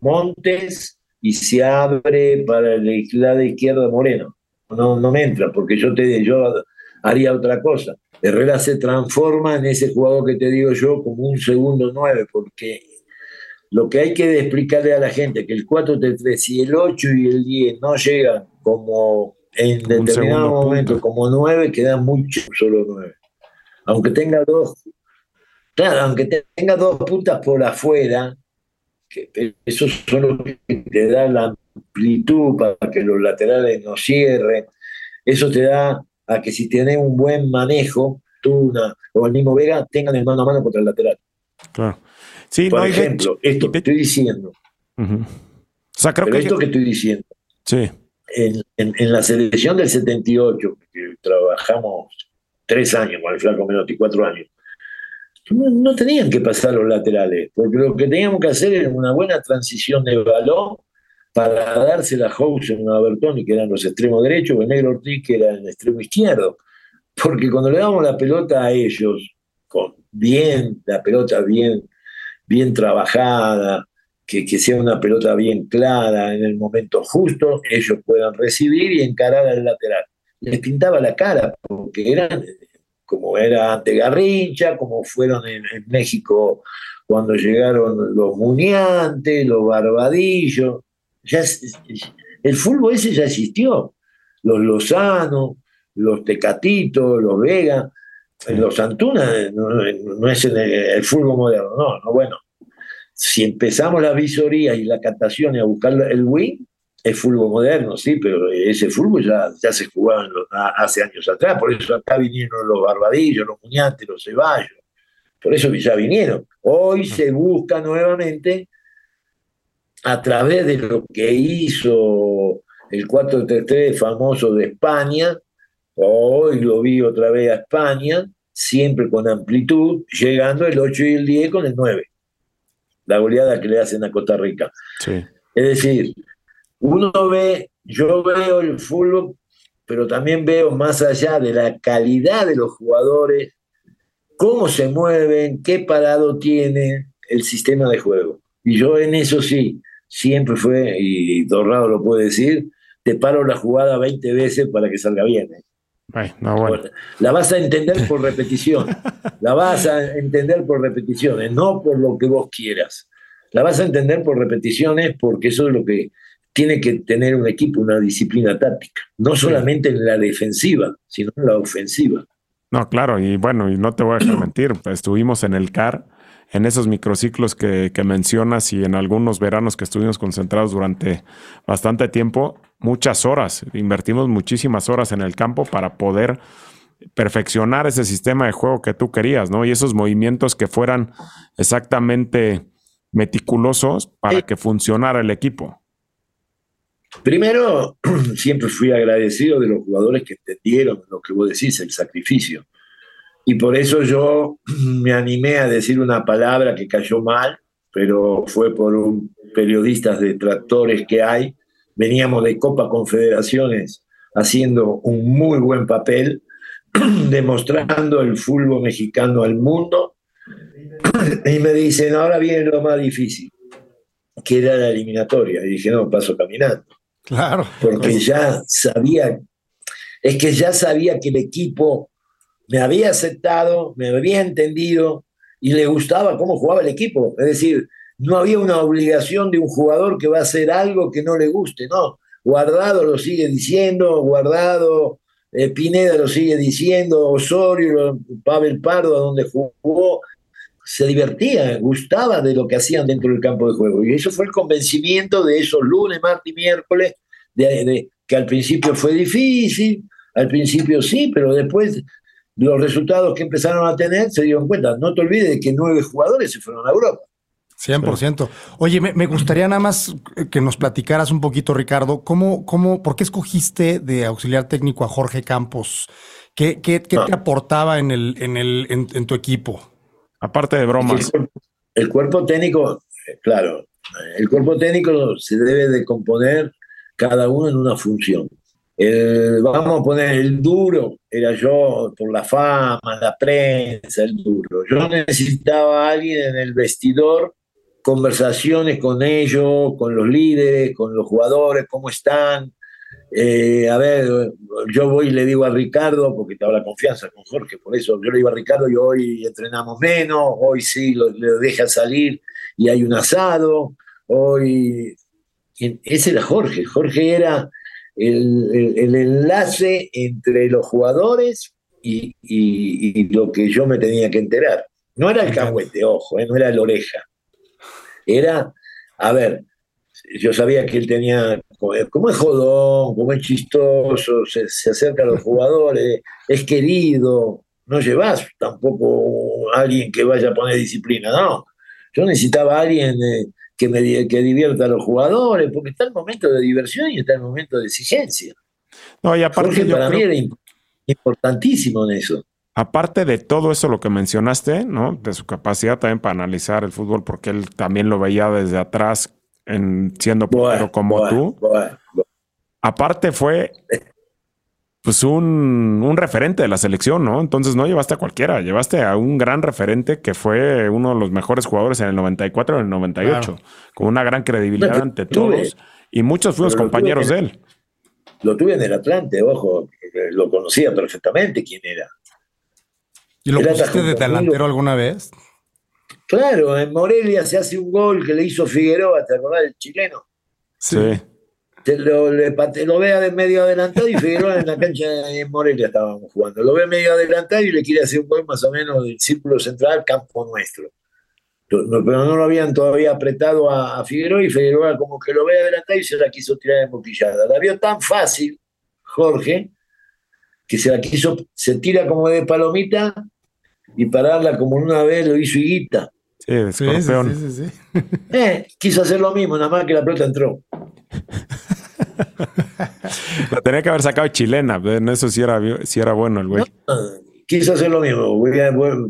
Montes y se abre para la izquierda Moreno? No, no me entra, porque yo, te, yo haría otra cosa. Herrera se transforma en ese jugador que te digo yo como un segundo nueve, porque lo que hay que explicarle a la gente que el 4-3, si el 8 y el 10 no llegan como en determinado momento como 9, quedan mucho solo 9. Aunque tenga dos, claro, aunque tenga dos puntas por afuera, que eso son los que te da la amplitud para que los laterales no cierren. Eso te da a que si tienes un buen manejo, tú o el mismo Vega tengan el mano a mano contra el lateral. Claro. Sí, Por ejemplo, esto que estoy diciendo. esto que estoy diciendo. Sí. En, en, la selección del 78, que trabajamos tres años con el Flaco Menotti, cuatro años, no, tenían que pasar los laterales, porque lo que teníamos que hacer era una buena transición de balón para dársela a Housen a Bertoni, que eran los extremos derechos, o el negro Ortiz, que era el extremo izquierdo. Porque cuando le damos la pelota a ellos, con bien, la pelota bien, bien trabajada, que, que sea una pelota bien clara en el momento justo, ellos puedan recibir y encarar al lateral. Les pintaba la cara, porque eran como era ante Garrincha, como fueron en, México cuando llegaron los Muñantes, los Barbadillos. Ya, el fútbol ese ya existió. Los Lozano, los Tecatitos, los Vega, los Antuna no, es el, fútbol moderno, no, no, bueno. Si empezamos la visoría y la captación y a buscar el win, es fútbol moderno, sí, pero ese fútbol ya, ya se jugaba hace años atrás, por eso acá vinieron los Barbadillos, los Muñantes, los Ceballos, por eso ya vinieron. Hoy se busca nuevamente, a través de lo que hizo el 4-3-3 famoso de España, hoy lo vi otra vez a España, siempre con amplitud, llegando el 8 y el 10 con el 9. La goleada que le hacen a Costa Rica. Es decir, uno ve, yo veo el fútbol, pero también veo más allá de la calidad de los jugadores, cómo se mueven, qué parado tiene el sistema de juego. Y yo en eso sí, siempre fue, y Dorrado lo puede decir, te paro la jugada 20 veces para que salga bien. ¿eh? La vas a entender por repetición. [laughs] La vas a entender por repeticiones, no por lo que vos quieras. La vas a entender por repeticiones porque eso es lo que tiene que tener un equipo una disciplina táctica, no solamente en la defensiva, sino en la ofensiva. No, claro, y bueno, y no te voy a dejar mentir, estuvimos en el CAR, en esos microciclos que, que mencionas y en algunos veranos que estuvimos concentrados durante bastante tiempo, muchas horas, invertimos muchísimas horas en el campo para poder perfeccionar ese sistema de juego que tú querías, ¿no? Y esos movimientos que fueran exactamente meticulosos para que funcionara el equipo. Primero, [clears throat] siempre fui agradecido de los jugadores que entendieron lo que vos decís, el sacrificio. Y por eso yo [clears throat] me animé a decir una palabra que cayó mal, pero fue por un periodistas de tractores que hay. Veníamos de Copa Confederaciones haciendo un muy buen papel, [clears throat] demostrando el fútbol mexicano al mundo. [clears throat] Y me dicen, ahora viene lo más difícil, que era la eliminatoria. Y dije, no, paso caminando. Claro. Porque ya sabía, es que ya sabía que el equipo me había aceptado, me había entendido y le gustaba cómo jugaba el equipo. Es decir, no había una obligación de un jugador que va a hacer algo que no le guste, no. Guardado lo sigue diciendo, Guardado, eh, Pineda lo sigue diciendo, Osorio, Pavel Pardo, donde jugó, se divertía, gustaba de lo que hacían dentro del campo de juego. Y eso fue el convencimiento de esos lunes, martes y miércoles, que al principio fue difícil, al principio sí, pero después los resultados que empezaron a tener se dieron cuenta. No te olvides de que nueve jugadores se fueron a Europa. 100%. Oye, me, gustaría nada más que nos platicaras un poquito, Ricardo, ¿cómo, cómo, ¿por qué escogiste de auxiliar técnico a Jorge Campos? ¿Qué, qué, te ah. aportaba en, el, en, el, en tu equipo? Aparte de bromas. El cuerpo, técnico, eh, claro, el cuerpo técnico se debe de componer cada uno en una función. Vamos a poner el duro, era yo por la fama, la prensa, el duro. Yo necesitaba a alguien en el vestidor, conversaciones con ellos, con los líderes, con los jugadores, cómo están, eh, a ver, yo voy y le digo a Ricardo, porque te la confianza con Jorge, por eso yo le digo a Ricardo, y hoy entrenamos menos, hoy sí lo, le deja salir y hay un asado, hoy... Ese era Jorge, Jorge era el, enlace entre los jugadores y, lo que yo me tenía que enterar. No era el cagüete, ojo, eh, no era la oreja. Era, a ver, yo sabía que él tenía, como es jodón, como es chistoso, se, acerca a los [laughs] jugadores, es querido, no llevas tampoco a alguien que vaya a poner disciplina, no. Yo necesitaba a alguien eh, que, me, que divierta a los jugadores, porque está el momento de diversión y está el momento de exigencia. No, y aparte para mí era importantísimo en eso. aparte de todo eso lo que mencionaste, ¿no? De su capacidad también para analizar el fútbol, porque él también lo veía desde atrás, en, siendo portero como tú. Aparte fue pues un, un, referente de la selección, ¿no? Entonces no llevaste a cualquiera, llevaste a un gran referente que fue uno de los mejores jugadores en el 94 y en el 98, con una gran credibilidad ante todos y muchos fuimos compañeros de él. Lo tuve en el Atlante, ojo, lo conocía perfectamente quién era. ¿Y lo pusiste de delantero alguna vez? Claro, en Morelia se hace un gol que le hizo Figueroa, ¿te acordás del chileno? Sí lo, lo vea de medio adelantado y Figueroa en la cancha en Morelia estábamos jugando. Lo ve medio adelantado y le quiere hacer un gol más o menos del círculo central, campo nuestro. pero no lo habían todavía apretado a, Figueroa y Figueroa como que lo ve adelantado y se la quiso tirar de moquillada. La vio tan fácil, Jorge, que se la quiso, se tira como de palomita y pararla como una vez lo hizo Higuita. Sí, de escorpión. Sí, sí, eh, quiso hacer lo mismo, nada más que la pelota entró. [laughs] La tenía que haber sacado chilena, en eso sí era, era bueno el güey. quiso hacer lo mismo.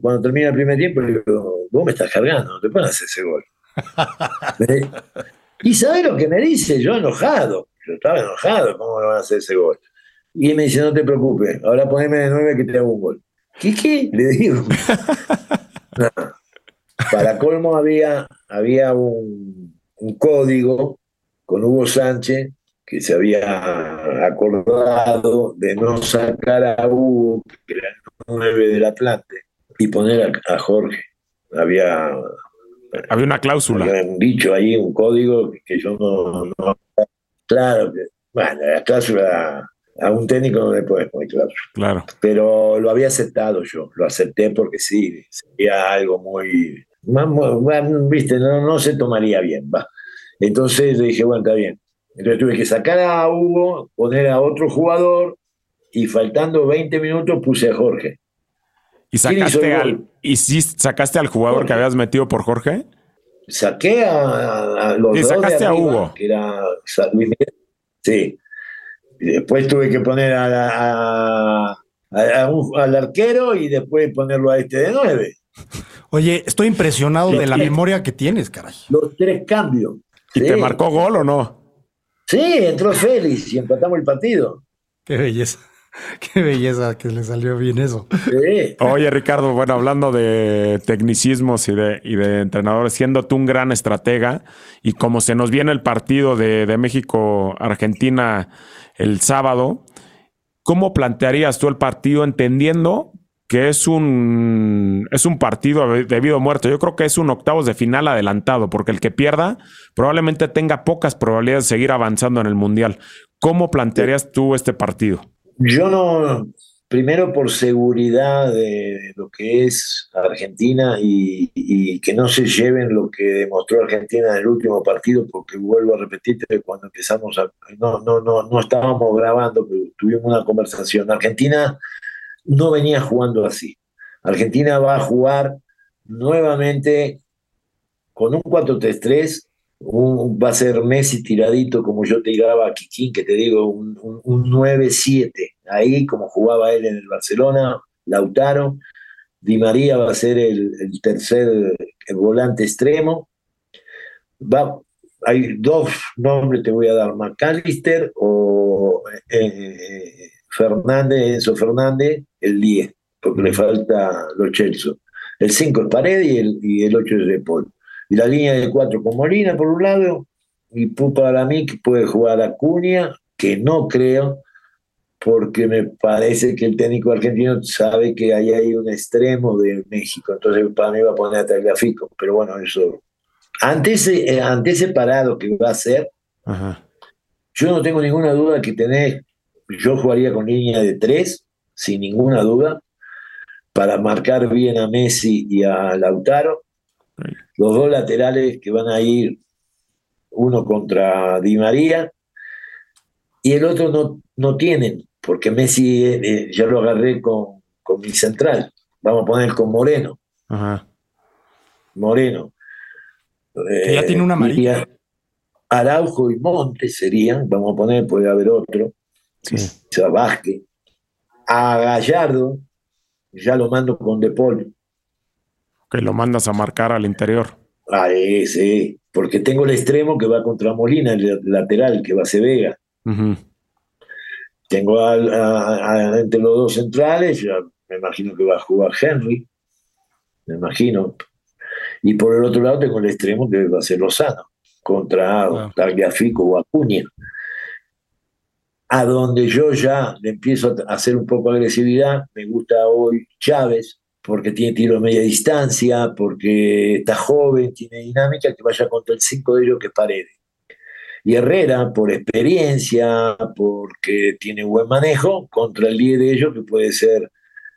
Cuando termina el primer tiempo, le digo, vos me estás cargando, no te puedes hacer ese gol. [laughs] y sabes lo que me dice, yo enojado. Yo estaba enojado, ¿cómo me van a hacer ese gol? Y me dice, no te preocupes, ahora poneme de nueve que te hago un gol. ¿Qué qué? Le digo. [laughs] Para colmo había, había un, un código con Hugo Sánchez, que se había acordado de no sacar a Hugo, que era el 9 del Atlante, y poner a, Jorge. Había, había una cláusula. Había un dicho ahí, un código que yo no. claro, que, bueno, la cláusula a un técnico no le puedes poner cláusula. Claro. Pero lo había aceptado yo, lo acepté porque sí, sería algo muy. viste, no, no se tomaría bien, va. Entonces dije, bueno, está bien. Entonces tuve que sacar a Hugo, poner a otro jugador y faltando 20 minutos puse a Jorge. ¿Y sacaste, al, ¿y sí sacaste al jugador que habías metido por Jorge? Saqué a, los y sacaste a Hugo. Que era Sí. Y después tuve que poner a, al arquero y después ponerlo a este de nueve. Oye, estoy impresionado de la memoria que tienes, caray. Los tres cambios. ¿Y te marcó gol o no? Sí, entró Félix y empatamos el partido. Qué belleza. [laughs] Qué belleza que le salió bien eso. Sí. Oye, Ricardo, bueno, hablando de tecnicismos y de, y de entrenadores, siendo tú un gran estratega y como se nos viene el partido de, de México-Argentina el sábado, ¿cómo plantearías tú el partido entendiendo que es un, es un partido debido a muerto. Yo creo que es un octavos de final adelantado, porque el que pierda probablemente tenga pocas probabilidades de seguir avanzando en el Mundial. ¿Cómo plantearías tú este partido? Yo no, primero por seguridad de lo que es Argentina y, que no se lleven lo que demostró Argentina en el último partido, porque vuelvo a repetirte, cuando empezamos a... No, no, no, no estábamos grabando, tuvimos una conversación. Argentina no venía jugando así. Argentina va a jugar nuevamente con un 4-3-3, va a ser Messi tiradito como yo tiraba a Kikín, que te digo, un, 9-7, ahí como jugaba él en el Barcelona, Lautaro, Di María va a ser el, tercer volante extremo. Va, hay dos nombres, te voy a dar, McAllister o eh, eh, Fernández, Enzo Fernández, el 10, porque le falta los Chelsea. El 5 es Pared y el, y el 8 es De Paul. Y la línea de 4 con Molina por un lado, y para mí que puede jugar a Cunha, que no creo, porque me parece que el técnico argentino sabe que ahí hay un extremo de México, entonces para mí va a poner a Tagliafico, pero bueno, eso. Ante ese, eh, ante ese parado que va a hacer, yo no tengo ninguna duda que tenés yo jugaría con línea de tres, sin ninguna duda, para marcar bien a Messi y a Lautaro. Los dos laterales que van a ir, uno contra Di María, y el otro no, no tienen, porque Messi eh, eh, ya lo agarré con, con, mi central. Vamos a poner con Moreno. Moreno. Que ya tiene una amarilla. Araujo y Montes serían, vamos a poner, puede haber otro. Sí. A Vázquez, a Gallardo, ya lo mando con De Paul. Que lo mandas a marcar al interior. Ah, sí, porque tengo el extremo que va contra Molina, el lateral que va a Sevega. Tengo entre los dos centrales, ya me imagino que va a jugar Henry, me imagino. Y por el otro lado tengo el extremo que va a ser Lozano, contra Tagliafico o Acuña. A donde yo ya le empiezo a hacer un poco de agresividad, me gusta hoy Chávez, porque tiene tiro de media distancia, porque está joven, tiene dinámica, que vaya contra el 5 de ellos que Paredes. Y Herrera, por experiencia, porque tiene buen manejo, contra el 10 de ellos, que puede ser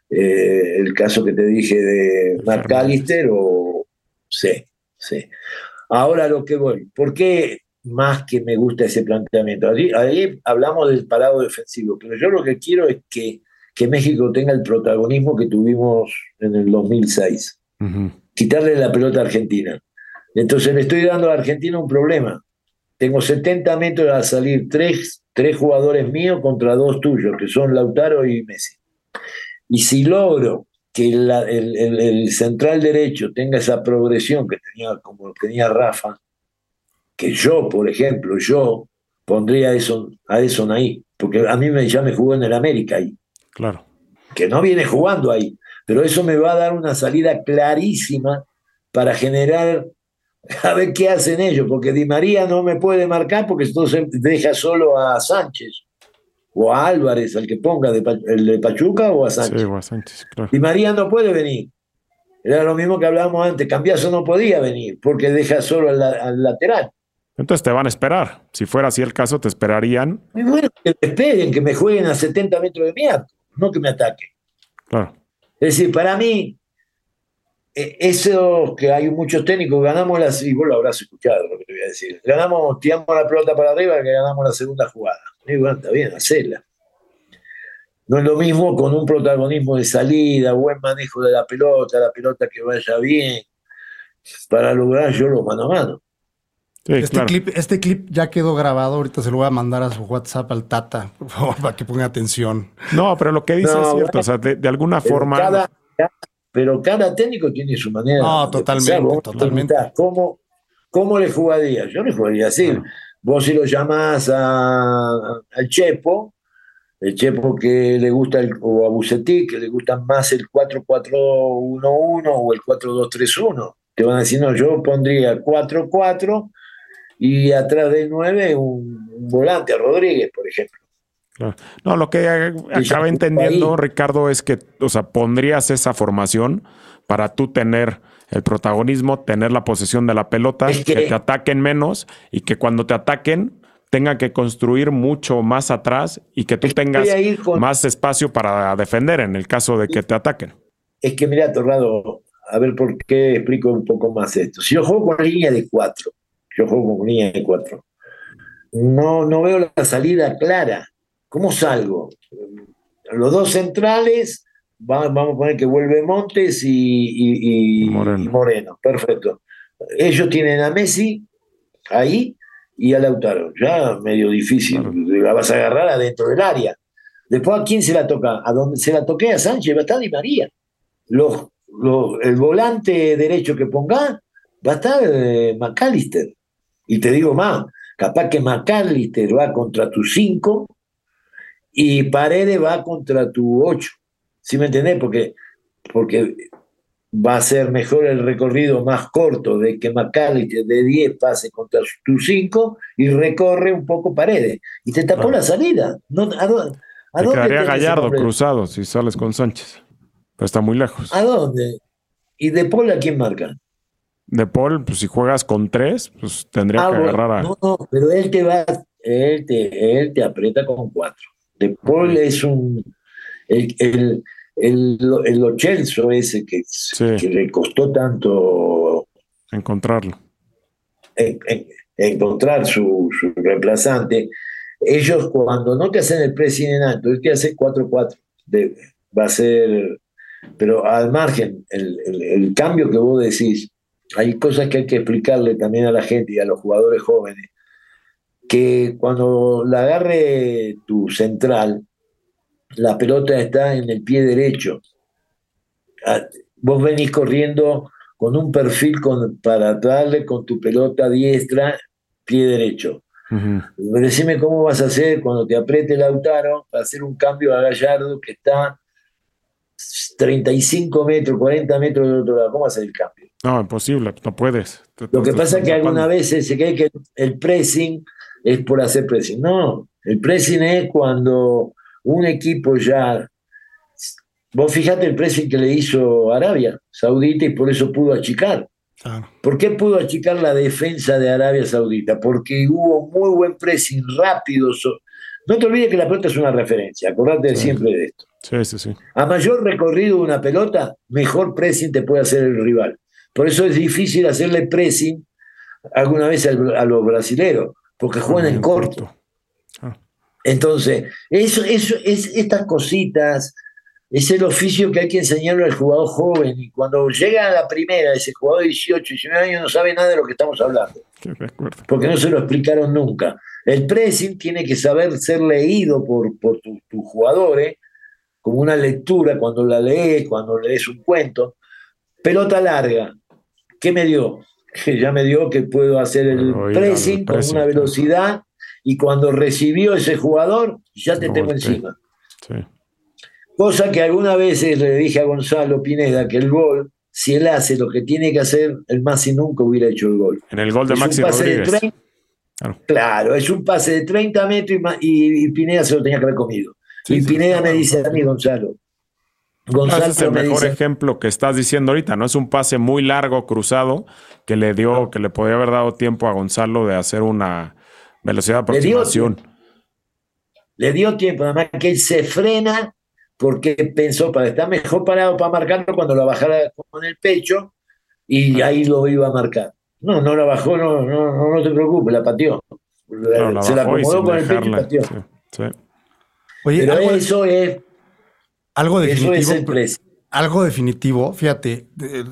eh, el caso que te dije de McAllister o... Sí, sí. Ahora lo que voy, ¿por qué más que me gusta ese planteamiento? Ahí, hablamos del parado defensivo, pero yo lo que quiero es que, que México tenga el protagonismo que tuvimos en el 2006. Quitarle la pelota a Argentina. Entonces le estoy dando a Argentina un problema. Tengo 70 metros a salir tres, tres jugadores míos contra dos tuyos, que son Lautaro y Messi. Y si logro que el, central derecho tenga esa progresión que tenía, como tenía Rafa, que yo, por ejemplo, yo pondría a eso, a eso ahí, porque a mí me, ya me jugó en el América ahí. Claro. Que no viene jugando ahí, pero eso me va a dar una salida clarísima para generar a ver qué hacen ellos, porque Di María no me puede marcar porque entonces deja solo a Sánchez o a Álvarez, al que ponga, de, el de Pachuca o a Sánchez. Sí, o a Sánchez, claro. Di María no puede venir. Era lo mismo que hablábamos antes, Cambiazo no podía venir porque deja solo al, lateral. Entonces te van a esperar. Si fuera así el caso, te esperarían. Y bueno, que me esperen, que me jueguen a 70 metros de mierda, no que me ataquen. Claro. Es decir, para mí, eh, eso que hay muchos técnicos, ganamos las, y vos lo habrás escuchado lo que te voy a decir, ganamos, tiramos la pelota para arriba que ganamos la segunda jugada. Y bueno, está bien, hacerla. No es lo mismo con un protagonismo de salida, buen manejo de la pelota, la pelota que vaya bien, para lograr yo lo mano a mano. Este, clip, este clip ya quedó grabado, ahorita se lo voy a mandar a su WhatsApp al Tata, por favor, para que ponga atención. No, pero lo que dice es cierto, o sea, de, alguna forma pero cada técnico tiene su manera. No, totalmente, totalmente. ¿Cómo, ¿Cómo le jugaría? Yo le jugaría así. Vos si lo llamás a, al Chepo, el Chepo que le gusta, el, o a Bucetí, que le gusta más el 4-4-1-1 o el 4-2-3-1, te van a decir, no, yo pondría 4-4 y atrás del 9 un, un volante, a Rodríguez, por ejemplo. No, lo que acaba entendiendo, Ricardo, es que, o sea, pondrías esa formación para tú tener el protagonismo, tener la posesión de la pelota, que, te ataquen menos y que cuando te ataquen tengan que construir mucho más atrás y que tú tengas más espacio para defender en el caso de que te ataquen. Es que mira, Torrado, a ver por qué explico un poco más esto. Si yo juego con línea de cuatro, yo juego con línea de cuatro, no, no veo la salida clara ¿Cómo salgo? Los dos centrales, vamos a poner que vuelve Montes y, Moreno. Perfecto. Ellos tienen a Messi ahí y a Lautaro. Ya medio difícil. La vas a agarrar adentro del área. Después, ¿a quién se la toca? A donde se la toqué a Sánchez, va a estar Di María. Los, el volante derecho que ponga va a estar eh, McAllister. Y te digo más, capaz que McAllister va contra tus cinco y Paredes va contra tu 8. ¿Sí me entendés? Porque, porque va a ser mejor el recorrido más corto de que McAllister de 10 pase contra tu 5 y recorre un poco Paredes. Y te tapó la salida. No, ¿a, dónde, te quedaría Gallardo cruzado si sales con Sánchez. Pero está muy lejos. ¿A dónde? ¿Y De Paul a quién marca? De Paul, pues si juegas con 3, pues tendría ah, que agarrar a. No, no, pero él te va, él te, él te aprieta con 4. De Paul es un. El, el, el, Ochelso ese que, que, le costó tanto. Encontrarlo. encontrar su, su, reemplazante. Ellos, cuando no te hacen el presidente alto, es que hace 4-4. Va a ser. Pero al margen, el, el cambio que vos decís, hay cosas que hay que explicarle también a la gente y a los jugadores jóvenes que cuando la agarre tu central, la pelota está en el pie derecho vos venís corriendo con un perfil con, para darle con tu pelota diestra, pie derecho. Decime cómo vas a hacer cuando te apriete Lautaro para hacer un cambio a Gallardo que está 35 metros, 40 metros del otro lado. ¿Cómo hacer el cambio? No, imposible, no puedes. Lo que pasa es que algunas veces se cree que el pressing es por hacer pressing. No, el pressing es cuando un equipo ya Vos fijate el pressing que le hizo Arabia Saudita y por eso pudo achicar. ¿Por qué pudo achicar la defensa de Arabia Saudita? Porque hubo muy buen pressing rápido. No te olvides que la pelota es una referencia, acordate siempre de esto. Sí, sí, sí. A mayor recorrido de una pelota, mejor pressing te puede hacer el rival. Por eso es difícil hacerle pressing alguna vez a los brasileros, porque juegan en corto. Ah. Entonces, eso, eso, es, estas cositas es el oficio que hay que enseñarle al jugador joven. Y cuando llega a la primera, ese jugador de 18, 19 años no sabe nada de lo que estamos hablando. Porque no se lo explicaron nunca. El pressing tiene que saber ser leído por, por tus jugadores, como una lectura, cuando la lees, cuando lees un cuento. Pelota larga. ¿Qué me dio? Que [laughs] ya me dio que puedo hacer el pressing, con una velocidad y cuando recibió ese jugador, ya te tengo encima. Sí. Cosa que alguna vez le dije a Gonzalo Pineda que el gol, si él hace lo que tiene que hacer, el Maxi nunca hubiera hecho el gol. En el gol de Maxi Rodríguez. claro. es un pase de 30 metros y, Pineda se lo tenía que haber comido. y Pineda me dice a mí, Gonzalo. Gonzalo es el mejor ejemplo que estás diciendo ahorita, ¿no? Es un pase muy largo, cruzado, que le dio, que le podía haber dado tiempo a Gonzalo de hacer una velocidad de aproximación. Le dio tiempo, además que él se frena porque pensó para estar mejor parado para marcarlo cuando lo bajara con el pecho y ahí lo iba a marcar. No, no la bajó, no, no, no, te preocupes, la pateó. se la acomodó con el pecho y pateó. Oye, Pero eso es. Algo definitivo. algo definitivo, fíjate,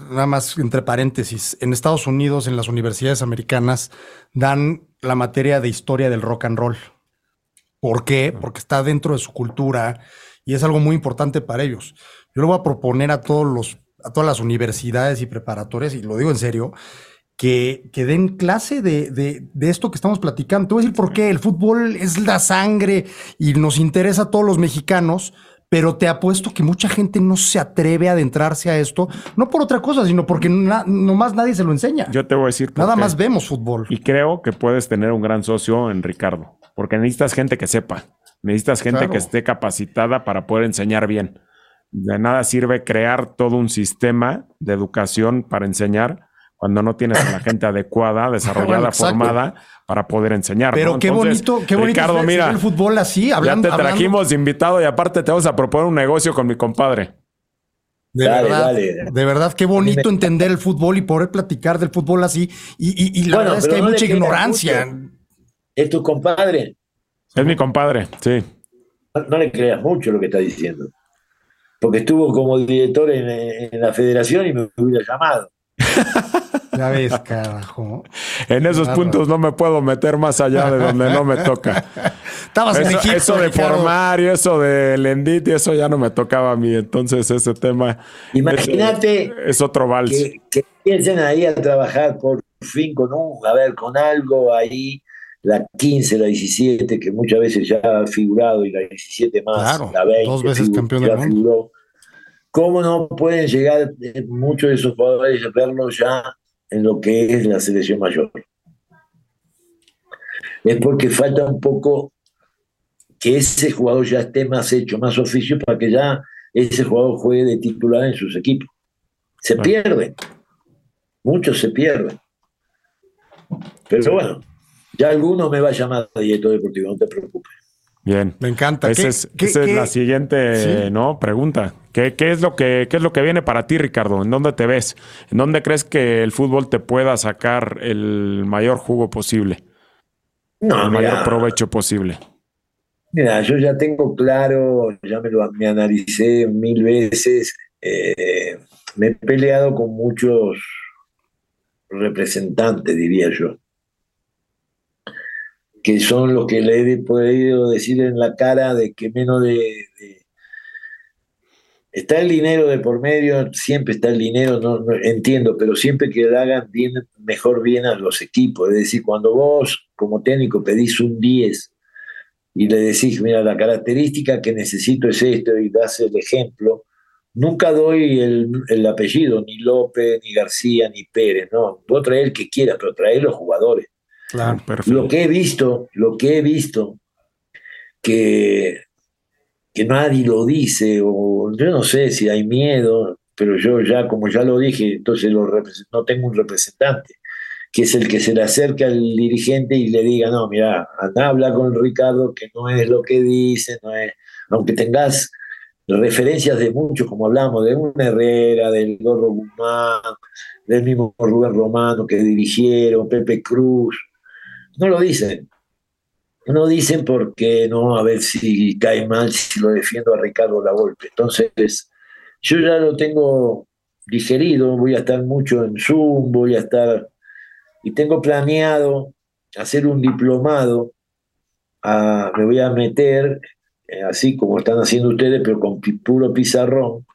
nada más entre paréntesis, en Estados Unidos, en las universidades americanas, dan la materia de historia del rock and roll. ¿Por qué? Porque está dentro de su cultura y es algo muy importante para ellos. Yo le voy a proponer a todos los, a todas las universidades y preparatorias, y lo digo en serio, que, que den clase de, de, esto que estamos platicando. Te voy a decir por qué. El fútbol es la sangre y nos interesa a todos los mexicanos, pero te apuesto que mucha gente no se atreve a adentrarse a esto, no por otra cosa, sino porque nomás nadie se lo enseña. Yo te voy a decir. Nada más vemos fútbol. Y creo que puedes tener un gran socio en Ricardo, porque necesitas gente que sepa. Necesitas gente que esté capacitada para poder enseñar bien. De nada sirve crear todo un sistema de educación para enseñar cuando no tienes a la gente [laughs] adecuada, desarrollada, formada para poder enseñar. Pero qué bonito, qué bonito Ricardo, mira, el fútbol así, hablando. Ya te trajimos invitado y aparte te vamos a proponer un negocio con mi compadre. De verdad, de verdad, qué bonito entender el fútbol y poder platicar del fútbol así. Y, la verdad es que hay mucha ignorancia. Es tu compadre. Es mi compadre, sí. No, le creas mucho lo que está diciendo. Porque estuvo como director en, la federación y me hubiera llamado. [laughs] Ya ves, carajo. En esos puntos no me puedo meter más allá de donde no me toca. [laughs] Estabas eso, en Egipto, eso de formar y eso de Lendit y eso ya no me tocaba a mí. Entonces ese tema. Imagínate. Es, otro vals. Que, que piensen ahí a trabajar por fin con un, a ver, con algo ahí la 15, la 17, que muchas veces ya ha figurado, y la 17 más, la 20. Dos veces campeón del mundo. ¿Cómo no pueden llegar eh, muchos de esos jugadores a verlo ya en lo que es la selección mayor? Es porque falta un poco que ese jugador ya esté más hecho, más oficio, para que ya ese jugador juegue de titular en sus equipos. Se pierden. Muchos se pierden. Pero bueno, ya alguno me va a llamar director deportivo, no te preocupes. Bien. Me encanta. Esa es, la siguiente ¿no? pregunta. ¿Qué, es lo que, ¿Qué es lo que viene para ti, Ricardo? ¿En dónde te ves? ¿En dónde crees que el fútbol te pueda sacar el mayor jugo posible? No, el mayor provecho posible. Mira, yo ya tengo claro, ya me lo me analicé mil veces. Eh, me he peleado con muchos representantes, diría yo que son los que le he podido decir en la cara de que menos de, está el dinero de por medio, siempre está el dinero, no, entiendo, pero siempre que le hagan bien, mejor bien a los equipos. Es decir, cuando vos como técnico pedís un 10 y le decís, mira, la característica que necesito es esto y das el ejemplo, nunca doy el, apellido, ni López, ni García, ni Pérez, no, puedo traer el que quiera, pero traer los jugadores. Claro, Lo que he visto, lo que he visto, que, que nadie lo dice, o yo no sé si hay miedo, pero yo ya, como ya lo dije, entonces no tengo un representante, que es el que se le acerca al dirigente y le diga, no, mira, anda, habla con Ricardo, que no es lo que dice, no es, aunque tengas referencias de muchos, como hablamos, de una Herrera, del Gorro Guzmán, del mismo Rubén Romano que dirigieron, Pepe Cruz, no lo dicen. No dicen porque no, a ver si cae mal si lo defiendo a Ricardo La Volpe. Entonces, yo ya lo tengo digerido, voy a estar mucho en Zoom, voy a estar, y tengo planeado hacer un diplomado, me voy a meter, eh, así como están haciendo ustedes, pero con puro pizarrón,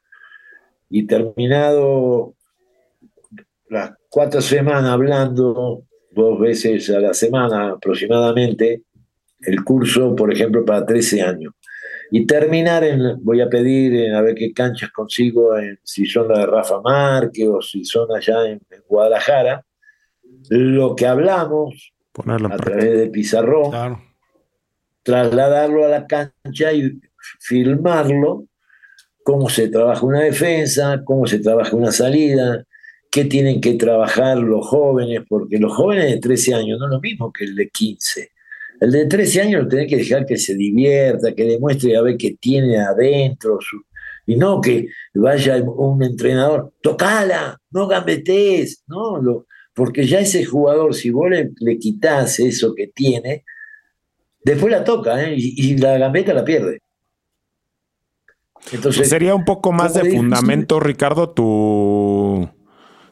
y terminado las cuatro semanas hablando dos veces a la semana aproximadamente el curso, por ejemplo, para 13 años. Y terminar en, voy a pedir a ver qué canchas consigo, en, si son las de Rafa Márquez o si son allá en, Guadalajara, lo que hablamos a través de Pizarrón, trasladarlo a la cancha y filmarlo, cómo se trabaja una defensa, cómo se trabaja una salida, qué tienen que trabajar los jóvenes, porque los jóvenes de 13 años no es lo mismo que el de 15. El de 13 años lo tenés que dejar que se divierta, que demuestre a ver qué tiene adentro, y no que vaya un entrenador, tocala, no gambetes, no, lo, porque ya ese jugador, si vos le, le quitas eso que tiene, después la toca ¿eh? y, la gambeta la pierde. Entonces, Sería un poco más de fundamento, Ricardo, tu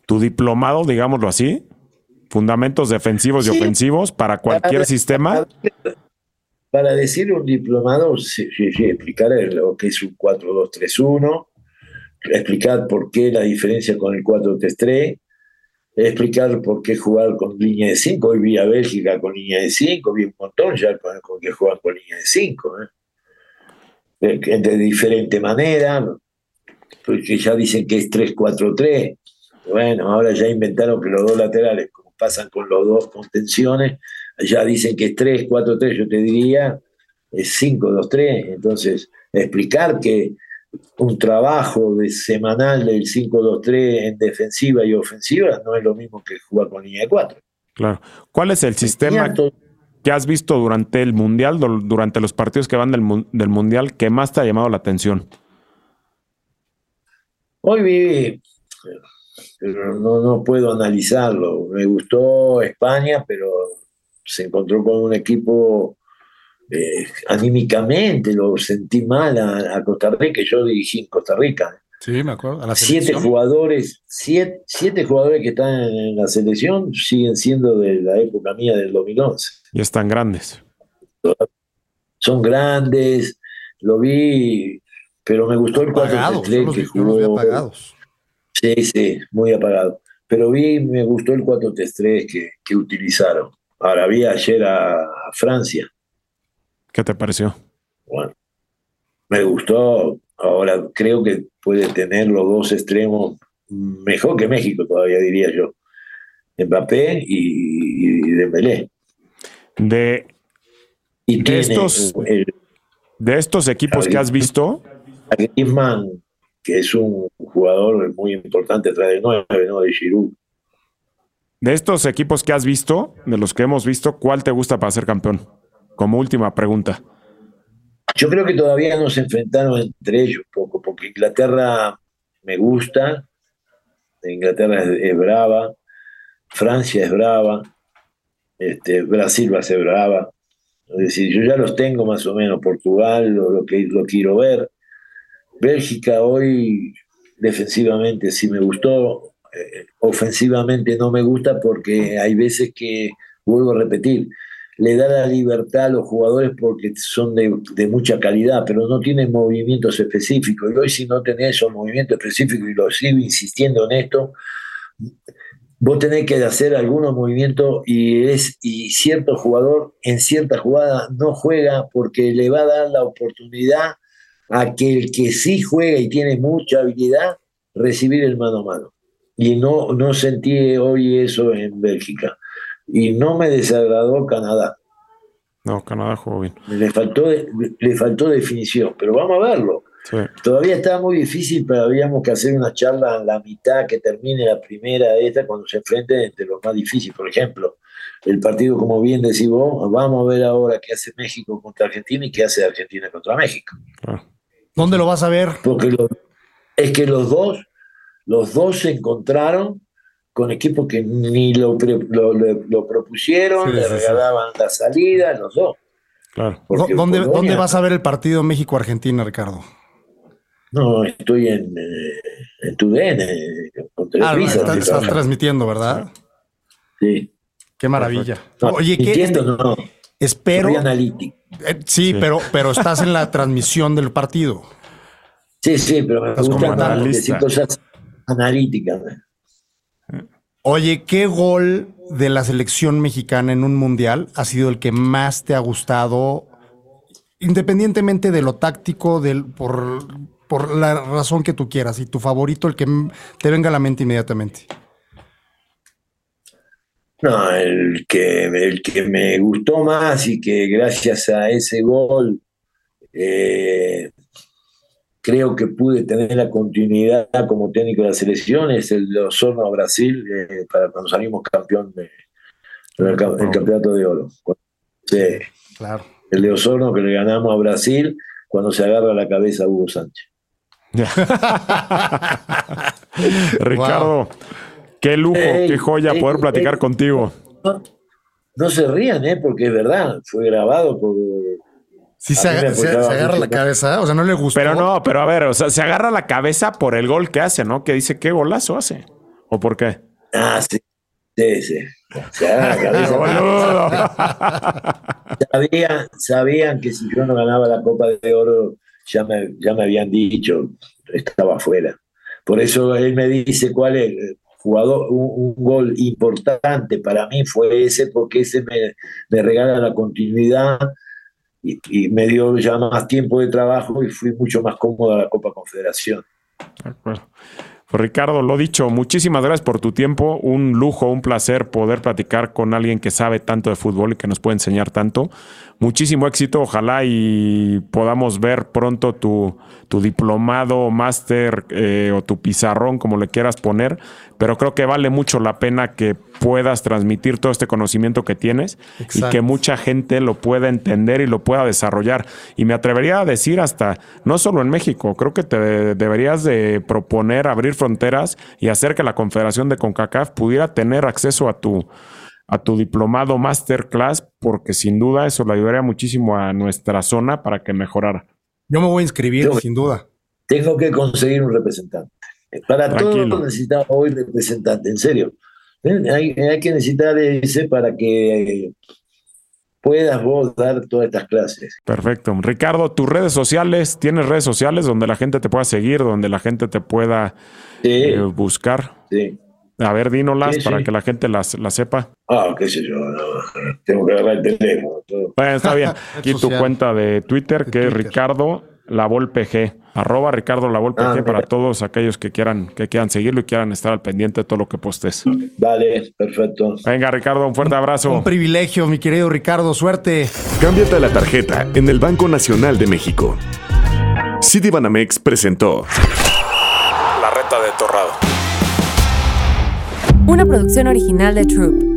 tu diplomado, digámoslo así, fundamentos defensivos y ofensivos para cualquier sistema. Para decir un diplomado, sí, explicar lo que es un 4-2-3-1, explicar por qué la diferencia con el 4-3-3, explicar por qué jugar con línea de 5. Hoy vi a Bélgica con línea de 5, vi un montón ya con, con que juegan con línea de 5. ¿eh? De diferente manera, porque ya dicen que es 3-4-3. Bueno, ahora ya inventaron que los dos laterales, como pasan con los dos contenciones, ya dicen que es 3, 4, 3, yo te diría, es 5, 2, 3. Entonces, explicar que un trabajo de semanal del 5-2-3 en defensiva y ofensiva no es lo mismo que jugar con línea de 4. Claro. ¿Cuál es el sistema que has visto durante el Mundial, durante los partidos que van del, del Mundial, que más te ha llamado la atención? Hoy vi pero no, no puedo analizarlo. Me gustó España, pero se encontró con un equipo eh, anímicamente, lo sentí mal a, Costa Rica, yo dirigí en Costa Rica. Sí, me acuerdo. siete jugadores, siete, siete, jugadores que están en la selección siguen siendo de la época mía del 2011. Y están grandes. Son grandes, lo vi, pero me gustó el 4-3 que jugó. Apagados. Sí, sí, muy apagado. Pero vi, me gustó el 4-3-3 que, que utilizaron. Ahora vi ayer a, Francia. ¿Qué te pareció? Bueno, me gustó. Ahora creo que puede tener los dos extremos mejor que México todavía, diría yo. Mbappé y, Dembélé. De, de estos, de estos equipos que has visto. Griezmann que es un jugador muy importante atrás de nueve, ¿no? De Giroud. De estos equipos que has visto, de los que hemos visto, ¿cuál te gusta para ser campeón? Como última pregunta. Yo creo que todavía nos enfrentaron entre ellos poco, porque Inglaterra me gusta, Inglaterra es, brava, Francia es brava, este, Brasil va a ser brava. Es decir, yo ya los tengo más o menos, Portugal, lo, que lo quiero ver. Bélgica hoy defensivamente sí me gustó, eh, ofensivamente no me gusta porque hay veces que, vuelvo a repetir, le da la libertad a los jugadores porque son de, mucha calidad, pero no tienen movimientos específicos. Y hoy si no tenés esos movimientos específicos, y lo sigo insistiendo en esto, vos tenés que hacer algunos movimientos y, es, y cierto jugador en cierta jugada no juega porque le va a dar la oportunidad a que el que sí juega y tiene mucha habilidad, recibir el mano a mano. Y no, no sentí hoy eso en Bélgica y no me desagradó Canadá. No, Canadá jugó bien. Le faltó, le faltó definición, pero vamos a verlo. Todavía está muy difícil, pero habíamos que hacer una charla en la mitad que termine la primera de esta cuando se enfrenten entre los más difíciles. Por ejemplo, el partido, como bien decís vos, vamos a ver ahora qué hace México contra Argentina y qué hace Argentina contra México. ¿Dónde lo vas a ver? Porque es que los dos, los dos se encontraron con equipos que ni lo, lo, propusieron, le regalaban la salida, los dos. Claro. ¿Dónde, ¿Dónde, vas a ver el partido México-Argentina, Ricardo? No, estoy en, eh, en tu DN, con Ah, estás, transmitiendo, ¿verdad? Sí. Qué maravilla. Oye, ¿qué? No. Espero. analítico. Eh, sí, Pero, pero estás en la [laughs] transmisión del partido. Sí, sí, pero me gusta decir cosas analíticas. Oye, ¿qué gol de la selección mexicana en un mundial ha sido el que más te ha gustado, independientemente de lo táctico, del, por, por la razón que tú quieras, y tu favorito, el que te venga a la mente inmediatamente? No, el que, el que me gustó más y que gracias a ese gol eh, creo que pude tener la continuidad como técnico de la selección, es el de Osorno a Brasil, eh, para cuando salimos campeón del campeonato de oro. Sí, claro. El de Osorno que le ganamos a Brasil cuando se agarra la cabeza a Hugo Sánchez. [laughs] Ricardo, qué lujo, qué joya poder platicar contigo. No, no, se rían, ¿eh? porque es verdad, fue grabado por Sí, se, agarra la cabeza, o sea, no le gusta. Pero no, pero a ver, o sea, se agarra la cabeza por el gol que hace, ¿no? Que dice, ¿qué golazo hace? ¿O por qué? Ah, sí. Sí, sí. Se agarra la [laughs] cabeza. sabían, sabían que si yo no ganaba la Copa de Oro, ya me, ya me habían dicho, estaba afuera. Por eso él me dice cuál es jugador, un, gol importante para mí fue ese, porque ese me, regala la continuidad y, me dio ya más tiempo de trabajo y fui mucho más cómodo a la Copa Confederación. De. Pues Ricardo, lo dicho, muchísimas gracias por tu tiempo. Un lujo, un placer poder platicar con alguien que sabe tanto de fútbol y que nos puede enseñar tanto muchísimo éxito. Ojalá y podamos ver pronto tu, tu diplomado, máster eh, o tu pizarrón, como le quieras poner. Pero creo que vale mucho la pena que puedas transmitir todo este conocimiento que tienes y que mucha gente lo pueda entender y lo pueda desarrollar. Y me atrevería a decir hasta, no solo en México, creo que te deberías de proponer abrir fronteras y hacer que la Confederación de CONCACAF pudiera tener acceso a tu a tu diplomado masterclass, porque sin duda eso le ayudaría muchísimo a nuestra zona para que mejorara. Yo me voy a inscribir, sin duda. Tengo que conseguir un representante. Para todo necesitamos hoy representante, en serio. ¿Eh? Hay, que necesitar ese para que puedas vos dar todas estas clases. Perfecto. Ricardo, tus redes sociales, ¿tienes redes sociales donde la gente te pueda seguir, donde la gente te pueda eh, buscar? Sí. A ver, dínolas para que la gente las, sepa. Ah, qué sé yo, tengo que agarrar el teléfono. Bueno, está bien. [laughs] Aquí tu cuenta de Twitter, que es Ricardo Lavolpg. Arroba Ricardo Lavolpg ah, para todos aquellos que quieran, que quieran seguirlo y quieran estar al pendiente de todo lo que postes. Vale, perfecto. Venga, Ricardo, un fuerte abrazo. Un privilegio, mi querido Ricardo, suerte. Cámbiate la tarjeta en el Banco Nacional de México. Citibanamex presentó La reta de Torrado. Una producción original de Troop.